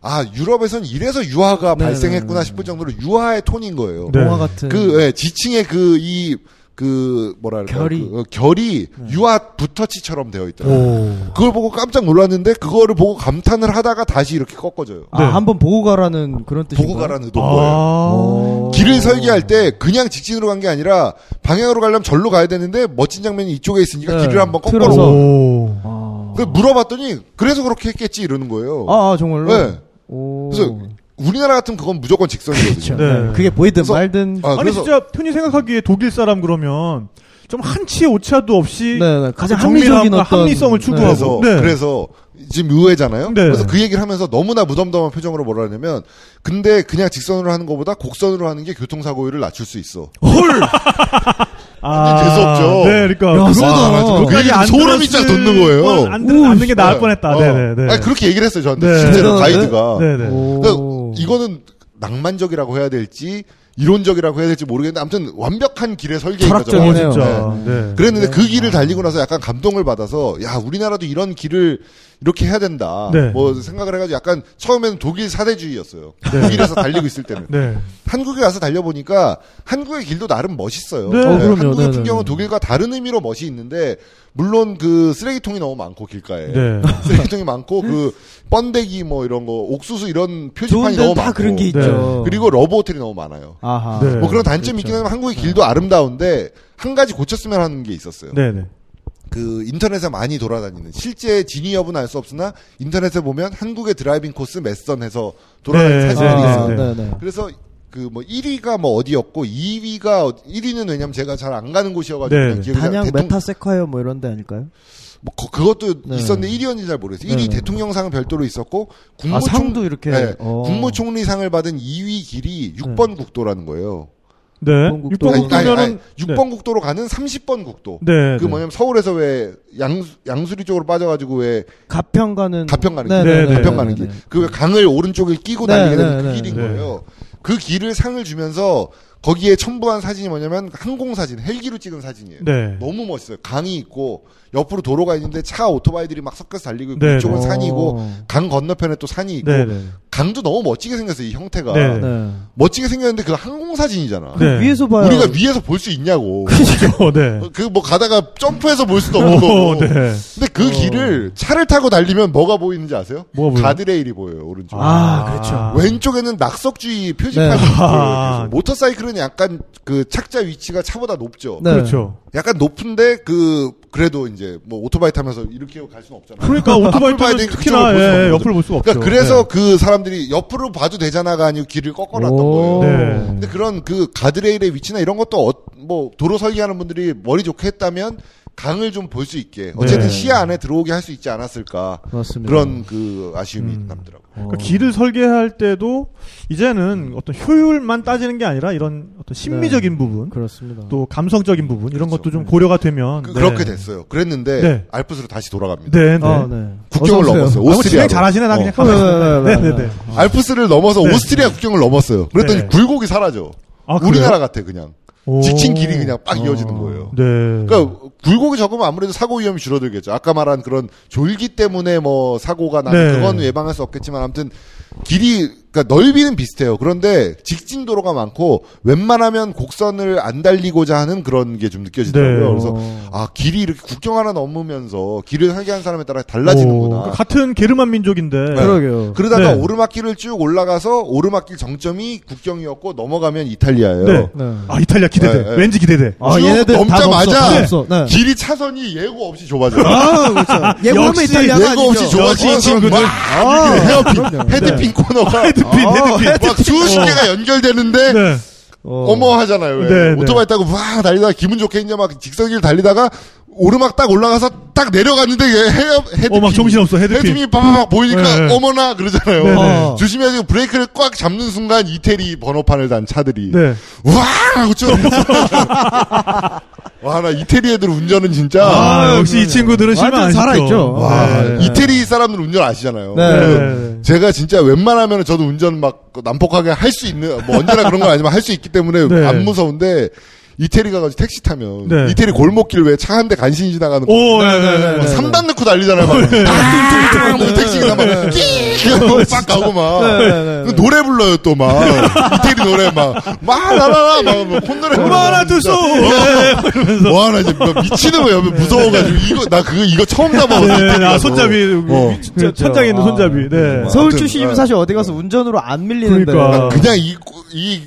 아 유럽에선 이래서 유화가 네, 발생했구나 네, 네. 싶을 정도로 유화의 톤인 거예요. 네. 동화 같은. 그 예, 지층의 그이 그 뭐랄까 결이. 그, 어, 결이 유화 붓터치처럼 되어 있더라고요. 오. 그걸 보고 깜짝 놀랐는데 그거를 보고 감탄을 하다가 다시 이렇게 꺾어져요. 아, 네. 한번 보고 가라는 그런 뜻인가요? 보고 가라는 의도인 거예요. 아. 오. 길을 설계할 때 그냥 직진으로 간 게 아니라 방향으로 가려면 절로 가야 되는데 멋진 장면이 이쪽에 있으니까 네. 길을 한번. 꺾어서 오. 아. 그 물어봤더니 그래서 그렇게 했겠지 이러는 거예요. 아, 아, 정말로? 네. 오. 그래서 우리나라 같으면 그건 무조건 직선이거든요. 그렇죠. 네. 네. 그게 보이든 그래서- 말든. 아, 아니 그래서 진짜 흔히 생각하기에 독일 사람 그러면 좀 한치의 오차도 없이 네, 네. 가장 합리적인 어떤 합리성을 추구하고 그래서 네. 그래서 지금 의외잖아요. 네. 그래서 그 얘기를 하면서 너무나 무덤덤한 표정으로 뭐라 하냐면 근데 그냥 직선으로 하는 것보다 곡선으로 하는 게 교통사고율을 낮출 수 있어. (laughs) 아, 재수 없죠. 네, 그러니까 야. 그 얘기 안 소름이 쫙 돋는 거예요. 건 안, 들, 않는 게 나을 네. 뻔했다. 어. 네, 네, 네. 아니, 그렇게 얘기를 했어요 저한테 네. 실제로? 가이드가. 네, 네. 오. 그러니까 이거는 낭만적이라고 해야 될지 이론적이라고 해야 될지 모르겠는데 아무튼 완벽한 길의 설계인 거죠. 어, 철학적이네요. 진짜. 네. 네. 그랬는데 그 길을 달리고 나서 약간 감동을 받아서 야 우리나라도 이런 길을 이렇게 해야 된다. 네. 뭐 생각을 해가지고 약간 처음에는 독일 사대주의였어요. 네. 독일에서 달리고 있을 때는. 네. 한국에 가서 달려보니까 한국의 길도 나름 멋있어요. 네. 어. 한국의 네, 풍경은 네. 독일과 다른 의미로 멋이 있는데 물론 그 쓰레기통이 너무 많고 길가에 네. (laughs) 쓰레기통이 많고 그 번데기 뭐 이런 거 옥수수 이런 표지판이 너무 다 많고 그런 게 네. 있죠. 그리고 러브 호텔이 너무 많아요. 아하. 네. 뭐 그런 단점이 있긴 하지만 한국의 길도 아름다운데 한 가지 고쳤으면 하는 게 있었어요. 네, 네. 그 인터넷에 많이 돌아다니는 실제 진위 여부는 알 수 없으나 인터넷에 보면 한국의 driving 코스 몇 선 해서 돌아다니는 네, 사진들이 네, 있어요. 네. 네, 네. 그래서 그 뭐 1위가 뭐 어디였고 2위가 1위는 왜냐면 제가 잘 안 가는 곳이어가지고 네, 네. 기억이 잘 단양 대통- 메타세콰이어 뭐 이런 데 아닐까요? 뭐 그- 그것도 네. 있었는데 1위였는지 잘 모르겠어요. 1위 네, 네. 대통령상은 별도로 있었고 아, 국무총 상도 이렇게. 네, 어. 국무총리상을 받은 2위 길이 6번 국도라는 거예요. 네. 국도. 6번 아니, 아니, 국도면은 아니, 6번 국도로 가는 30번 국도. 네. 그 네. 뭐냐면 서울에서 왜 양, 양수리 쪽으로 빠져가지고 왜 가평 가는. 가평 가는 네, 길, 가평 네, 가는 네, 길. 네. 그왜 강을 오른쪽에 끼고 네, 달리게 되는 네, 그 네, 길인 네. 거예요. 그 길을 상을 주면서 거기에 첨부한 사진이 뭐냐면 항공 사진, 헬기로 찍은 사진이에요. 네. 너무 멋있어요. 강이 있고 옆으로 도로가 있는데 차 오토바이들이 막 섞여서 달리고 있고 네, 이쪽은 네. 산이고 어. 강 건너편에 또 산이 있고 네, 네. 강도 너무 멋지게 생겼어요. 이 형태가 네. 네. 멋지게 생겼는데 그 항공 사진이잖아. 네. 위에서 봐요. 우리가 위에서 볼 수 있냐고. 어, (laughs) 네. 그 뭐 가다가 점프해서 볼 수도 없는 오, 거고. 네. 근데 그 길을 차를 타고 달리면 뭐가 보이는지 아세요? 뭐가 보여요? 가드레일이 보여요 오른쪽. 아, 그렇죠. 왼쪽에는 낙석주의 표지 판이 네. 보여요. 아. 계속. 모터사이클은 약간 그 착자 위치가 차보다 높죠. 네. 그렇죠. 약간 높은데 그 그래도 이제 뭐 오토바이 타면서 이렇게 갈 수는 없잖아요. 그러니까 (laughs) 오토바이 타면 되니까 특히나 볼 예. 옆을 볼 수가 없죠. 그러니까 그래서 그 사람들이 옆으로 봐도 되잖아가 아니고 길을 꺾어놨던 오. 거예요. 네. 근데 그런 그 가드레일의 위치나 이런 것도 어, 뭐 도로 설계하는 분들이 머리 좋게 했다면 강을 좀 볼 수 있게 어쨌든 네. 시야 안에 들어오게 할 수 있지 않았을까 맞습니다. 그런 그 아쉬움이 음. 남더라고요. 어. 그러니까 길을 설계할 때도 이제는 어떤 효율만 따지는 게 아니라 이런 어떤 심미적인 부분, 그렇습니다. 또 감성적인 부분 이런 그렇죠. 것도 좀 고려가 되면 그, 네. 렇게 됐어요. 그랬는데 네. 알프스로 다시 돌아갑니다. 네, 네. 아, 네. 국경을. 넘었어요. 아, 뭐 오스트리아. 진행 잘하시네 나 그냥 어, 네. 네, 네, 네, 네, 네. 알프스를 넘어서 네. 오스트리아 국경을 넘었어요. 그랬더니 네. 굴곡이 사라져. 아? 우리나라 같아 그냥. 오. 직진 길이 그냥 빡 이어지는 거예요. 네. 그러니까 굴곡이 적으면 아무래도 사고 위험이 줄어들겠죠. 아까 말한 그런 졸기 때문에 뭐 사고가 나는 네. 그건 예방할 수 없겠지만 아무튼 길이 그러니까 넓이는 비슷해요. 그런데 직진 도로가 많고 웬만하면 곡선을 안 달리고자 하는 그런 게 좀 느껴지더라고요. 네. 그래서 어. 아 길이 이렇게 국경 하나 넘으면서 길을 설계한 사람에 따라 오, 달라지는구나. 그러니까 같은 게르만 민족인데 그러게요. 그러다가 네. 오르막길을 쭉 올라가서 오르막길 정점이 국경이었고 넘어가면 이탈리아예요. 네. 네. 아 이탈리아 기대돼. 네, 네. 왠지 기대돼. 아, 쭉 얘네들 다 넘자마자 다. 네. 길이 차선이 예고 없이 좁아져요. 아, 그렇죠. 예고 없이 아니죠. 좁아지면서 역시 이 친구들. 막 아, 헤어핀, 그럼요. 헤드 헤드핀, 헤드핀. 막 수십 개가 연결되는데 네. 어. 어머 하잖아요. 왜. 네, 네. 오토바이 타고 막 달리다가 기분 좋게 이제 막 직선길 달리다가 오르막 딱 올라가서 딱 내려갔는데 얘 헤어 헤드핀 어, 막 정신 없어, 헤드핀. 헤드핀이 빠바박 보이니까 네, 네. 어머나 그러잖아요. 네, 네. 조심해야지 브레이크를 꽉 잡는 순간 이태리 번호판을 단 차들이 네. 와 하고 쭉 (laughs) 와나 이태리 애들 운전은 진짜 아, 역시 이 친구들은 실망 안. 살아있죠. 와 네. 이태리 사람들 운전 아시잖아요. 네. 그 제가 진짜 웬만하면 저도 운전 막 난폭하게 할 수 있는 뭐 언제나 그런 건 아니지만 할 수 있기 때문에 네. 안 무서운데 이태리 가가지고 택시 타면 네. 이태리 골목길 왜 차 한 대 간신히 지나가는 거 오, 네, 네, 네. 막 3단 넣고 달리잖아요. 막 딱! 뭐 택시가 막 끼익 하고 빡 가고 막 네, 네, 네. 그 노래 불러요 또 막 이태리 노래 막막 라라라 막 콧노래 얼마나 두소. 뭐 하나 이제 뭐 미치는 거예요. 무서워가지고 이거 나 그거 이거 처음 잡아봤어. 네, 아. 손잡이 어. 위- 그렇죠. 천장에 있는 손잡이. 네. 어. 서울 출신이면 네. 사실 어디 가서 운전으로 안 밀리는데. 그러니까. 그냥 이, 이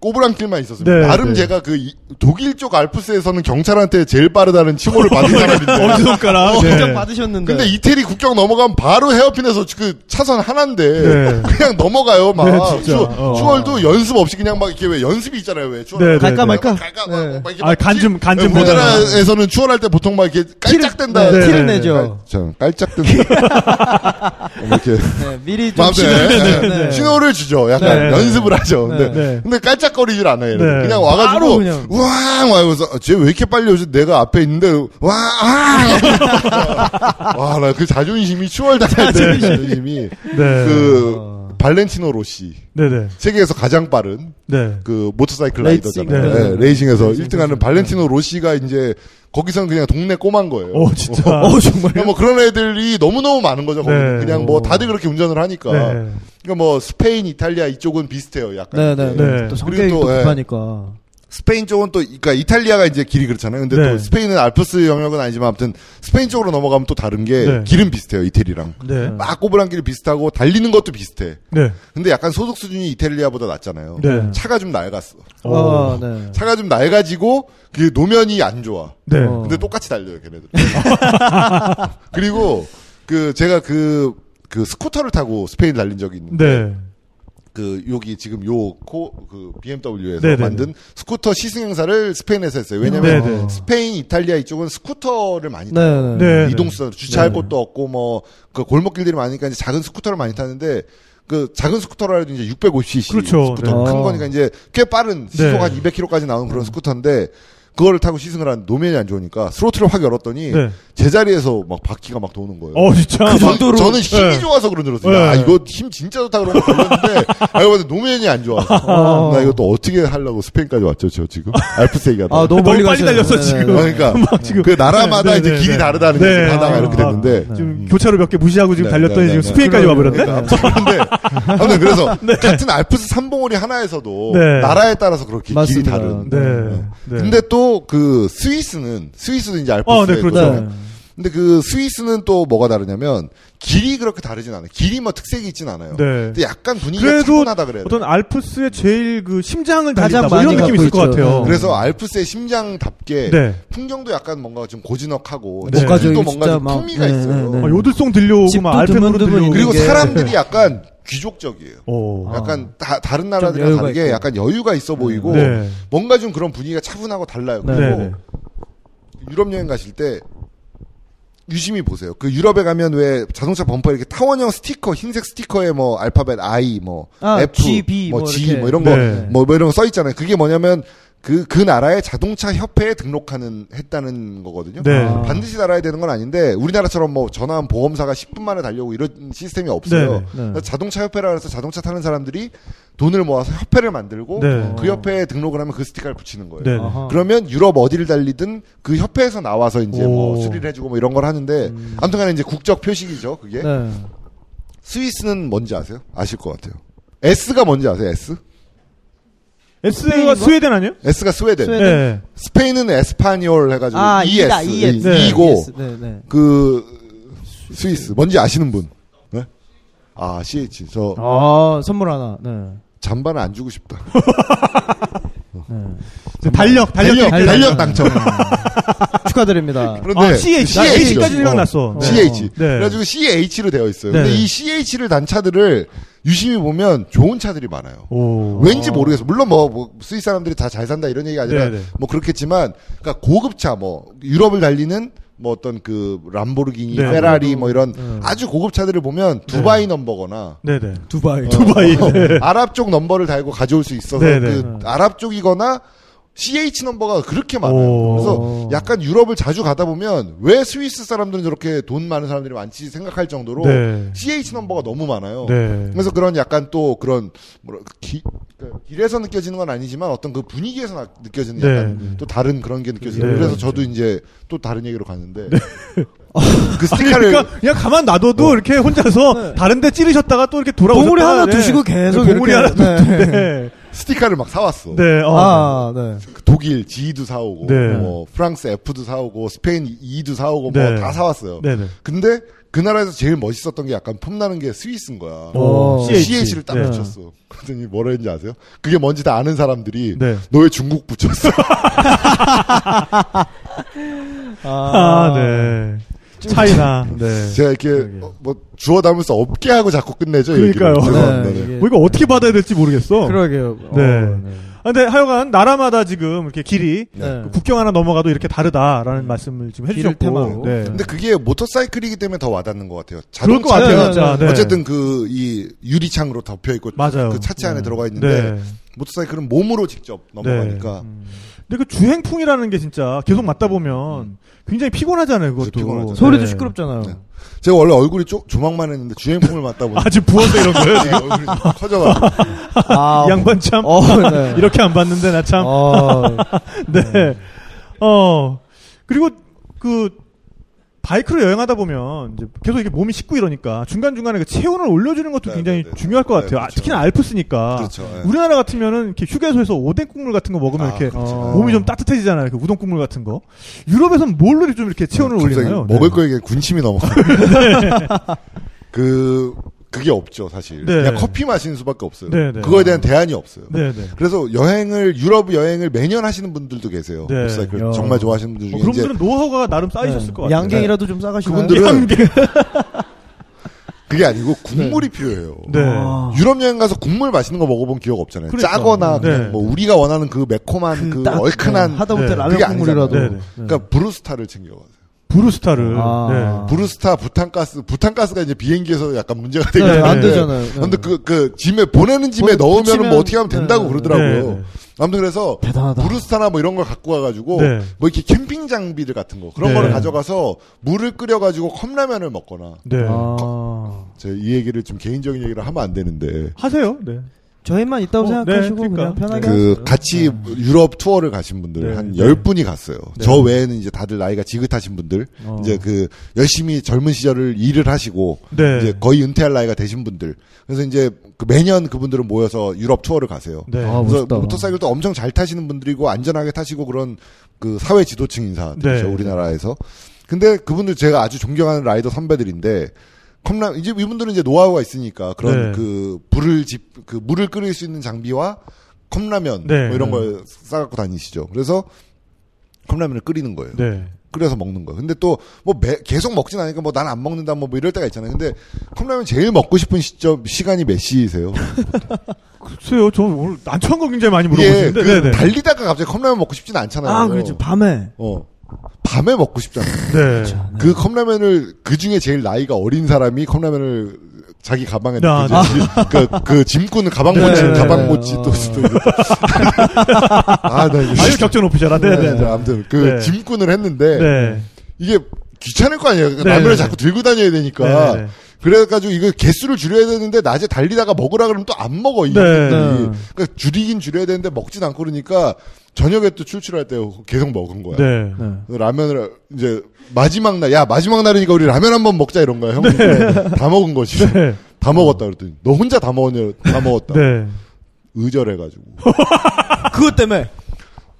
꼬부랑길만 있었습니다. 네, 나름 네. 제가 그 이- 독일 쪽 알프스에서는 경찰한테 제일 빠르다는 칭호를 받은 사람인데. 엄지손가락. 어, 네. 받으셨는데. 근데 이태리 국경 넘어가면 바로 헤어핀에서 그 차선 하나인데 네. 그냥 넘어가요 막 네, 진짜. 추, 어. 추월도 연습 없이 그냥 막 이렇게 왜 연습이 있잖아요 왜 추월 네, 네, 갈까 네. 말까? 갈까 막, 네. 막 이렇게 아, 막간 좀, 간좀 네, 보잖아. 우리나라에서는 추월할 때 보통 막 이렇게 깔짝댄다 네, 티를 네, 내죠. 저 깔짝댄다 (laughs) 이렇게 네, 미리 좀 신호를 네, 네. 신호를 주죠 약간 네. 연습을 하죠 근데 네. 근데 깔짝 거리질 않아요. 네. 그냥 와가지고 그냥. 우왕 와서 쟤 왜 이렇게 빨리 오지 내가 앞에 있는데 (laughs) 와와나 그 자존심이 추월당할 때 자존심이 네. 그 어. 발렌티노 로시 네네. 세계에서 가장 빠른 네. 그 모터사이클 racing. rider잖아요. 네. 네, racing에서 1등하는 발렌티노 로시가 이제 거기서는 그냥 동네 꼬만 거예요. 오, 진짜. (laughs) 어, 정말요? 뭐 그런 애들이 너무 너무 많은 거죠. 네. 그냥 뭐 오. 다들 그렇게 운전을 하니까. 네. 그러니까 뭐 스페인, 이탈리아 이쪽은 비슷해요. 약간. 네네. 네. 또 성격이 그리고 또 또, 예. 급하니까. 스페인 쪽은 또 그러니까 이탈리아가 이제 길이 그렇잖아요. 근데 네. 또 스페인은 알프스 영역은 아니지만 아무튼 스페인 쪽으로 넘어가면 또 다른 게 네. 길은 비슷해요. 이태리랑. 네. 막 꼬부랑 길이 비슷하고 달리는 것도 비슷해. 네. 근데 약간 소득 수준이 이탈리아보다 낮잖아요. 네. 차가 좀 낡았어. 어, 네. 차가 좀 낡아지고 그 노면이 안 좋아. 네. 어. 근데 똑같이 달려요, 걔네들. (laughs) 그리고 그 제가 그, 그 스쿠터를 타고 스페인 달린 적이 있는데 네. 그 여기 지금 요 코 그 BMW에서 네네네. 만든 스쿠터 시승 행사를 스페인에서 했어요. 왜냐면 네네. 스페인, 이탈리아 이쪽은 스쿠터를 많이 네, 타요. 네. 네. 이동수단 주차할 네. 곳도 없고 뭐 그 골목길들이 많으니까 이제 작은 스쿠터를 많이 타는데 그 작은 스쿠터라 해도 이제 650cc 그렇죠. 스쿠터 네. 큰 거니까 이제 꽤 빠른 시속 네. 한 200km까지 나오는 그런 스쿠터인데 그거를 타고 시승을 한 노면이 안 좋으니까 throttle을 확 열었더니 네. 제자리에서 막 바퀴가 막 도는 거예요. 어, 진짜. 그 정도로 저는 힘이 네. 좋아서 그런 줄 알았어요. 네. 야, 이거 힘 진짜 좋다 그러고 걸렸는데 알고 봤는데 노면이 안 좋아서 어. 나 이거 또 어떻게 하려고 스페인까지 왔죠, 저 지금 알프스 얘기하다. 아, 너무 너무 멀리 빨리. 달렸어, 네, 지금. 네, 네. 그러니까 (laughs) 지금. 그 나라마다 네, 이제 네, 길이 네. 다르다는 네. 게 바다가 아, 이렇게 아, 됐는데 지금 교차로 몇 개 무시하고 지금 네, 달렸더니 네, 지금 네, 스페인까지 와버렸네? 그러니까 근데 아무튼 그래서 (laughs) 같은 알프스 삼봉우리 하나에서도 네. 나라에 따라서 그렇게 길이 맞습니다. 다른. 네. 네. 네. 근데 또그 스위스는 스위스도 이제 알프스에 어, 네, 그렇죠. 네. 근데 그 스위스는 또 뭐가 다르냐면 길이 그렇게 다르진 않아요. 길이 뭐 특색이 있진 않아요. 네. 근데 약간 분위기가 그래도 차분하다 그래야 돼. 어떤 알프스의 제일 그 심장을 가장 뭐 이런 많이 느낌이 있을 것 있죠. 같아요. 네. 그래서 알프스의 심장답게 네. 풍경도 약간 뭔가 좀 고즈넉하고 네. 뭔가 진짜 좀 막- 풍미가 네, 있어요. 네, 네. 아, 요들송 들려오고 막 알펜으로 드문드문 들려오고 그리고 사람들이 약간 귀족적이에요. 오. 약간 다, 다른 나라들이랑 다르게 있고. 약간 여유가 있어 보이고 네. 뭔가 좀 그런 분위기가 차분하고 달라요. 네. 그리고 네, 네. 유럽 여행 가실 때 유심히 보세요. 그 유럽에 가면 왜 자동차 범퍼에 이렇게 타원형 스티커, 흰색 스티커에 뭐 알파벳 I, 뭐 아, F, G, B 뭐뭐 G, 이렇게. 뭐 이런 네. 거, 뭐, 뭐 이런 거 써 있잖아요. 그게 뭐냐면 그, 그 나라의 자동차 협회에 등록하는, 했다는 거거든요. 네. 아. 반드시 달아야 되는 건 아닌데, 우리나라처럼 뭐 전화한 보험사가 10분 만에 달려오고 이런 시스템이 없어요. 네, 네. 자동차 협회라 해서 자동차 타는 사람들이 돈을 모아서 협회를 만들고, 네. 그 협회에 등록을 하면 그 스티커를 붙이는 거예요. 네. 그러면 유럽 어디를 달리든 그 협회에서 나와서 이제 뭐 오. 수리를 해주고 뭐 이런 걸 하는데 아무튼 간에 이제 국적 표식이죠 그게 네. 스위스는 뭔지 아세요? 아실 것 같아요 S가 뭔지 아세요? S? S가 스웨덴 아니에요? S가 스웨덴 스웨덴. 네. 스페인은 에스파니올 해가지고 아, ES, ES. 네. 이고 ES. 네, 네. 그 스위스 뭔지 아시는 분? 네? 아 CH 저 아, 선물 하나. 네. 잠바는 안 주고 싶다 (laughs) 네. 달력, 달력, 달력, 달력 당첨 축하드립니다. 그런데 아, CH. 나 CH 죠. H까지 생각났어. 어. CH. 네. 그래가지고 CH로 되어 있어요. 네. 근데 이 CH를 단 차들을 유심히 보면 좋은 차들이 많아요. 오. 왠지 모르겠어. 물론 뭐, 뭐 스위스 사람들이 다 잘 산다 이런 얘기가 아니라 네네. 뭐 그렇겠지만, 그러니까 고급차 뭐 유럽을 달리는 뭐 어떤 그 람보르기니, 네. 페라리 뭐 이런 음. 아주 고급 차들을 보면 두바이 넘버거나 네네. 두바이. 두바이. 어, 네. 아랍 쪽 넘버를 달고 가져올 수 있어서. 그 아랍 쪽이거나 CH 넘버가 그렇게 많아요. 오. 그래서 약간 유럽을 자주 가다 보면 왜 스위스 사람들은 저렇게 돈 많은 사람들이 많지 생각할 정도로 네. CH 넘버가 너무 많아요. 네. 그래서 그런 약간 또 그런 뭐라 기, 그 길에서 느껴지는 건 아니지만 어떤 그 분위기에서 나- 느껴지는 네. 약간 또 다른 그런 게 느껴져요. 네. 그래서 저도 이제 또 다른 얘기로 갔는데 그 (laughs) 스티커를 그러니까 그냥 가만 놔둬도 이렇게 혼자서 다른데 찌르셨다가 또 이렇게 돌아오셨다가 봉우리 하나 네. 두시고 계속 봉우리 하나 네. 네. 스티커를 막 사왔어. 네, 어, 아, 네. 독일 G도 사오고, 네. 뭐 프랑스 F도 사오고, 스페인 E도 사오고, 네. 뭐다 사왔어요. 네, 네. 근데 그 나라에서 제일 멋있었던 게 약간 폼나는 게 스위스인 거야. 어, CH를 딱 네. 붙였어. 그랬더니 뭐라 했는지 아세요? 그게 뭔지 다 아는 사람들이 네. 너왜 중국 붙였어? (laughs) 아, 네. (laughs) 차이나, 네. 제가 이렇게 어, 뭐 주워 담으면서 없게 하고 자꾸 끝내죠. 그러니까요. 네, 네. 뭐 이거 어떻게 받아야 될지 모르겠어. 그러게요. 네. 어, 아, 근데 하여간 나라마다 지금 이렇게 길이 네. 그 국경 하나 넘어가도 이렇게 다르다라는 말씀을 지금 해주셨고. 테마로. 네. 근데 그게 모터사이클이기 때문에 더 와닿는 것 같아요. 그럴 것 자동차 같아요, 네. 네, 네. 어쨌든 그 이 유리창으로 덮여 있고 맞아요. 그 차체 안에 들어가 있는데 네. 모터사이클은 몸으로 직접 넘어가니까 근데 그 주행풍이라는 게 진짜 계속 맞다 보면 굉장히 피곤하잖아요, 그것도. 피곤하죠. 소리도 네. 시끄럽잖아요. 네. 제가 원래 얼굴이 쪼, 조망만 했는데 주행풍을 맞다 보니까 아, 지금 부어서 이런 거예요, 지금? (laughs) 얼굴이 좀 커져가지고 아, 이 양반 참. 어, 네. (laughs) 이렇게 안 봤는데, 나 참. 어, 네. (laughs) 어. 그리고 그 바이크로 여행하다 보면 이제 계속 이렇게 몸이 식고 이러니까 중간 중간에 그 체온을 올려주는 것도 네, 굉장히 네, 네. 중요할 것 네, 같아요. 아, 그렇죠. 특히나 알프스니까. 그렇죠. 네. 우리나라 같으면은 이렇게 휴게소에서 오뎅 국물 같은 거 먹으면 아, 이렇게 그렇죠. 어. 몸이 좀 따뜻해지잖아요. 그 우동 국물 같은 거. 유럽에서는 뭘로 좀 이렇게 체온을 올리나요? 먹을 네. 거에게 군침이 넘어. (laughs) 그 그게 없죠 사실. 네. 그냥 커피 마시는 수밖에 없어요. 네, 네. 그거에 대한 대안이 없어요. 네, 네. 그래서 여행을 유럽 여행을 매년 하시는 분들도 계세요. 네. 야. 정말 좋아하시는 분들 중에 어, 그런 이제 분들은 노하우가 나름 쌓이셨을 것 같아요. 양갱이라도 좀 싸가시나요? 그분들은 (laughs) 그게 아니고 국물이 필요해요. 유럽 여행 가서 국물 맛있는 거 먹어본 기억 없잖아요. 그러니까. 짜거나 그냥 네. 뭐 우리가 원하는 그 매콤한 그, 딱, 얼큰한 네, 하다못해 네. 라면 그게 국물이라도. 그러니까 브루스타를 챙겨가세요. 브루스타를. 아. 네. 브루스타 부탄가스 부탄가스가 이제 비행기에서 약간 문제가 네, 되긴 안 하는데 되잖아요. 근데 그, 그, 짐에, 보내는 짐에 보- 넣으면 붙이면- 뭐 어떻게 하면 된다고 네, 그러더라고요. 네, 네. 아무튼 그래서, 대단하다. 브루스타나 뭐 이런 걸 갖고 와가지고, 네. 뭐 이렇게 캠핑 장비들 같은 거, 그런 네. 거를 가져가서 물을 끓여가지고 컵라면을 먹거나, 네. 아. 제가 이 얘기를 좀 개인적인 얘기를 하면 안 되는데, 하세요. 네. 저희만 있다고 어, 생각하시고 네, 그러니까. 그냥 편하게 그, 하세요. 같이 유럽 투어를 가신 분들, 네, 한 네. 열분이 갔어요. 네. 저 외에는 이제 다들 나이가 지긋하신 분들, 어. 이제 그, 열심히 젊은 시절을 일을 하시고, 네. 이제 거의 은퇴할 나이가 되신 분들. 그래서 이제 그 매년 그분들은 모여서 유럽 투어를 가세요. 네. 아, 그래서 멋있다. 모터사이클도 엄청 잘 타시는 분들이고 안전하게 타시고 그런 그 사회 지도층 인사들이죠 네. 우리나라에서. 근데 그분들 제가 아주 존경하는 라이더 선배들인데 컵라 이제 이분들은 이제 노하우가 있으니까 그런 네. 그 불을 집 그 물을 끓일 수 있는 장비와 컵라면 네. 뭐 이런 네. 걸 싸갖고 다니시죠. 그래서 컵라면을 끓이는 거예요. 네. 끓여서 먹는 거예요. 근데 또 뭐 계속 먹진 않으니까 뭐 난 안 먹는다 뭐, 뭐 이럴 때가 있잖아요. 근데 컵라면 제일 먹고 싶은 시점 시간이 몇 시이세요? (laughs) 글쎄요, 저 오늘 난처한 거 굉장히 많이 물어보시는데. 그 네네. 달리다가 갑자기 컵라면 먹고 싶진 않잖아요. 아, 그렇죠. 밤에. 어. 밤에 먹고 싶잖아요. 네. 그 컵라면을 그 중에 제일 나이가 어린 사람이 컵라면을 자기 가방에 아, 넣고 이제 그, 그 짐꾼은 가방 네, 네, 가방 네. 어. 또또 (laughs) 아, 나 이거 아유, 격전 높이셔라. 네, 네네. 네, 아무튼 그 네. 짐꾼을 했는데 네. 이게 귀찮을 거 아니에요. 네, 라면을 네, 자꾸 들고 다녀야 되니까. 네, 네. 그래가지고 이거 개수를 줄여야 되는데 낮에 달리다가 먹으라 그러면 또 안 먹어 이 네. 네. 그러니까 줄이긴 줄여야 되는데 먹진 않고 그러니까 저녁에 또 출출할 때 계속 먹은 거야. 네. 네. 라면을 이제 마지막 날, 야 마지막 날이니까 우리 라면 한 번 먹자 이런 거야. 형님 다 먹은 거지. 네. 다 먹었다 그랬더니 너 혼자 다 먹었냐? 다 먹었다. 네. 의절해가지고 (laughs) 그것 때문에.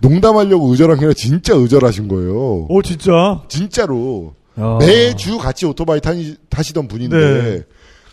농담하려고 의절한 게 아니라 진짜 의절하신 거예요. 오, 진짜? 진짜로 어. 매주 같이 오토바이 타시, 타시던 분인데 네.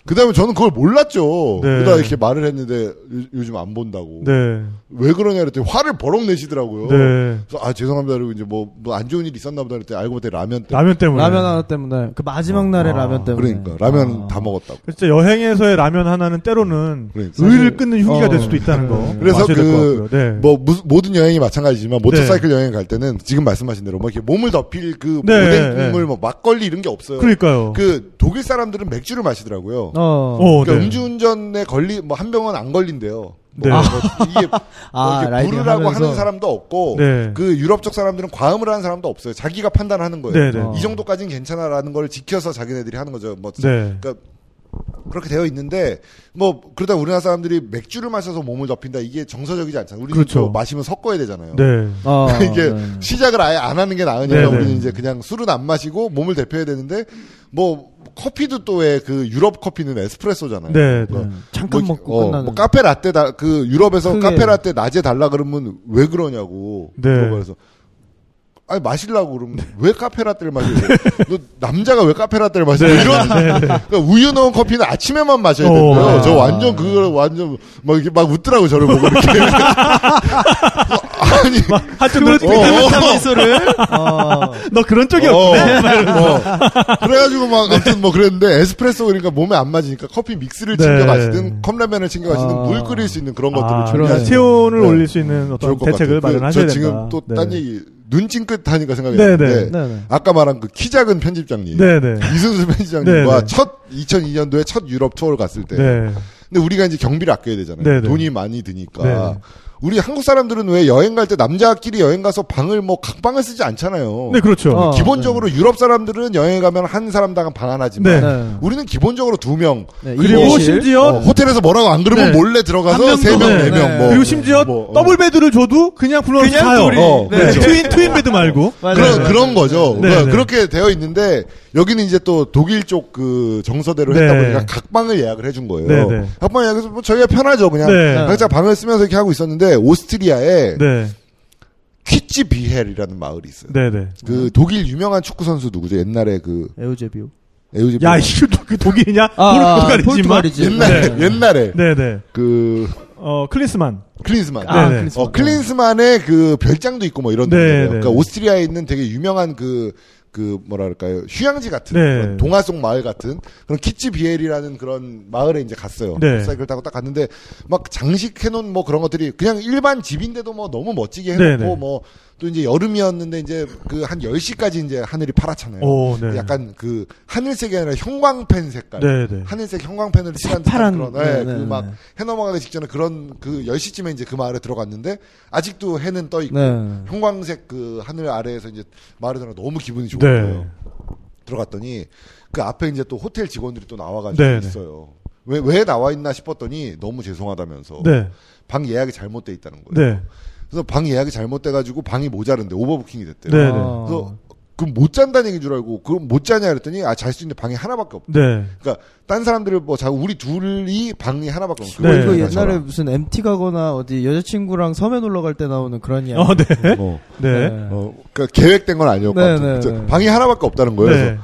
그다음에 저는 그걸 몰랐죠. 네. 그러다 이렇게 말을 했는데 요- 요즘 안 본다고. 네. 왜 그러냐 그랬더니 화를 버럭 내시더라고요. 네. 그래서 아 죄송합니다. 그리고 이제 뭐안 좋은 일 있었나 보다 그랬더니 알고 보니 라면 때문에. 라면 때문에. 라면 하나 때문에. 그 마지막 날의 아, 라면 때문에. 그러니까 라면 아. 다 먹었다고. 진짜 여행에서의 라면 하나는 때로는 그러니까. 의를 끊는 흉기가 어, 될 수도 있다는 거. 네. 그래서 그, 같고요. 네. 뭐, 무- 모든 여행이 마찬가지지만, 모터사이클 여행 갈 때는, 지금 말씀하신 대로, 뭐, 이렇게 몸을 덥힐 그, 네, 오뎅 네. 국물, 뭐, 막걸리 이런 게 없어요. 그러니까요. 그, 독일 사람들은 맥주를 마시더라고요. 어. 어, 그러니까 네. 음주운전에 걸리, 뭐, 한 병은 안 걸린대요. 네. 뭐, 뭐 이게, (laughs) 뭐 아, 이렇게 대리 부르라고 하면서. 하는 사람도 없고, 네. 그 유럽 쪽 사람들은 과음을 하는 사람도 없어요. 자기가 판단하는 거예요. 네, 네. 어. 이 정도까지는 괜찮아라는 걸 지켜서 자기네들이 하는 거죠. 뭐, 네. 그러니까 그렇게 되어 있는데 뭐 그러다 우리나라 사람들이 맥주를 마셔서 몸을 덮인다 이게 정서적이지 않잖아요. 우리는 그렇죠. 또 마시면 섞어야 되잖아요. 네. 어, (laughs) 이게 네. 시작을 아예 안 하는 게 나으니까 네네. 우리는 이제 그냥 술은 안 마시고 몸을 대표해야 되는데 뭐 커피도 또 왜 그 유럽 커피는 에스프레소잖아요. 네, 뭐 네. 잠깐 뭐, 먹고 어, 끝나는. 뭐 카페 라떼 다, 그 유럽에서 크게. 카페 라떼 낮에 달라 그러면 왜 그러냐고. 네. 그래서 아니 마시려고 그러면 왜 카페 라떼를 마셔? (laughs) 너 남자가 왜 카페 라떼를 마셔? 네, 이런 그러니까 우유 넣은 커피는 아침에만 마셔야 되고요. 어, 저 아. 완전 그걸 완전 막 이렇게 막 웃더라고 저를 보고 이렇게. (laughs) 아니 하여튼 그 너, 비슷한 미소를. 어. 너 그런 쪽이 어, 없네. 어. 그래가지고 막 아무튼 뭐 그랬는데 에스프레소 그러니까 몸에 안 맞으니까 커피 믹스를 네. 챙겨 마시든 컵라면을 챙겨 마시든 아. 물 끓일 수 있는 그런 것들을 아, 준비하시는 체온을 네. 올릴 수 있는 어떤 것 대책을 같아요. 그, 마련하셔야 저 된다. 지금 또 네. 딴 얘기 눈찡긋 하니까 생각이 네, 나는데 네, 네. 아까 말한 그 키 작은 편집장님 네, 네. 이순수 편집장님과 네, 네. 첫 2002년도에 첫 유럽 투어를 갔을 때 네. 근데 우리가 이제 경비를 아껴야 되잖아요. 네, 네. 돈이 많이 드니까. 네. 우리 한국 사람들은 왜 여행 갈 때 남자끼리 여행 가서 방을 뭐 각방을 쓰지 않잖아요. 네, 그렇죠. 어. 기본적으로 유럽 사람들은 여행에 가면 한 사람당 방 하나지만 네. 네. 우리는 기본적으로 두 명. 네, 그리고. 심지어 어, 호텔에서 뭐라고 안 그러면 네. 몰래 한 들어가서 세 명, 네, 네 명, 네. 뭐. 그리고 심지어 뭐, 어. 더블 베드를 줘도 그냥 불러서 그냥 자요. 어, 네. 그렇죠. 트윈 트윈 베드 말고. (laughs) 그런. 그런 거죠. 네, 그러니까 네. 그렇게 되어 있는데, 여기는 이제 또 독일 쪽 그 정서대로 네. 했다 보니까 각방을 예약을 해준 거예요. 네, 네. 각방 예약해서 뭐 저희가 편하죠. 그냥. 네. 각자 방을 쓰면서 이렇게 하고 있었는데, 오스트리아에 네. 키츠뷔헬이라는 마을이 있어요. 네, 네. 그 독일 유명한 축구 선수 누구죠? 옛날에 그 에우제비오. 에우제 야, 이거 그 독일이냐? 아, 포르투갈이지, 포르투갈이지. 옛날에 네. 옛날에 네, 네. 그 어. 클린스만. 아, 네, 네. 클리스만. 어, 클린스만의 그 별장도 있고 뭐 이런. 네, 그러니까 네. 오스트리아에 있는 되게 유명한 그, 그 뭐랄까요. 휴양지 같은 네. 동화 속 마을 같은 그런 키치 비엘이라는 그런 마을에 이제 갔어요. 네. 사이클 타고 딱 갔는데 막 장식해 놓은 뭐 그런 것들이 그냥 일반 집인데도 뭐 너무 멋지게 해 네, 놓고 네. 뭐 또 이제 여름이었는데 이제 그 한 10시까지 이제 하늘이 파랗잖아요. 오, 네. 약간 그 하늘색이 아니라 형광펜 색깔. 네, 네. 하늘색 형광펜을 칠한 파란, 그런 네, 네, 네, 그막 네. 해 넘어가기 직전에 그런 그 10시쯤에 이제 그 마을에 들어갔는데 아직도 해는 떠 있고 네. 형광색 그 하늘 아래에서 이제 마을에 들어 너무 기분이 좋은 네. 거예요. 들어갔더니 그 앞에 이제 또 호텔 직원들이 또 나와 가지고 네, 네. 있어요. 왜, 왜 나와 있나 싶었더니 너무 죄송하다면서 네. 방 예약이 잘못돼 있다는 거예요. 네. 그래서 방 예약이 잘못돼가지고 방이 모자른데 오버부킹이 됐대요. 네, 네. 아. 그래서 그럼 못 잔다는 얘기인 줄 알고 그럼 못 자냐 그랬더니 아 잘 수 있는 방이 하나밖에 없. 네. 그러니까 딴 사람들을 뭐자 우리 둘이 방이 하나밖에 없어. 네. 이거 네. 옛날에 무슨 MT 가거나 어디 여자친구랑 섬에 놀러 갈 때 나오는 그런 이야기. 어, 네. 어, 네. 어, 그러니까 계획된 건 아니었고 네, 네, 저 네. 방이 하나밖에 없다는 거예요. 네. 그래서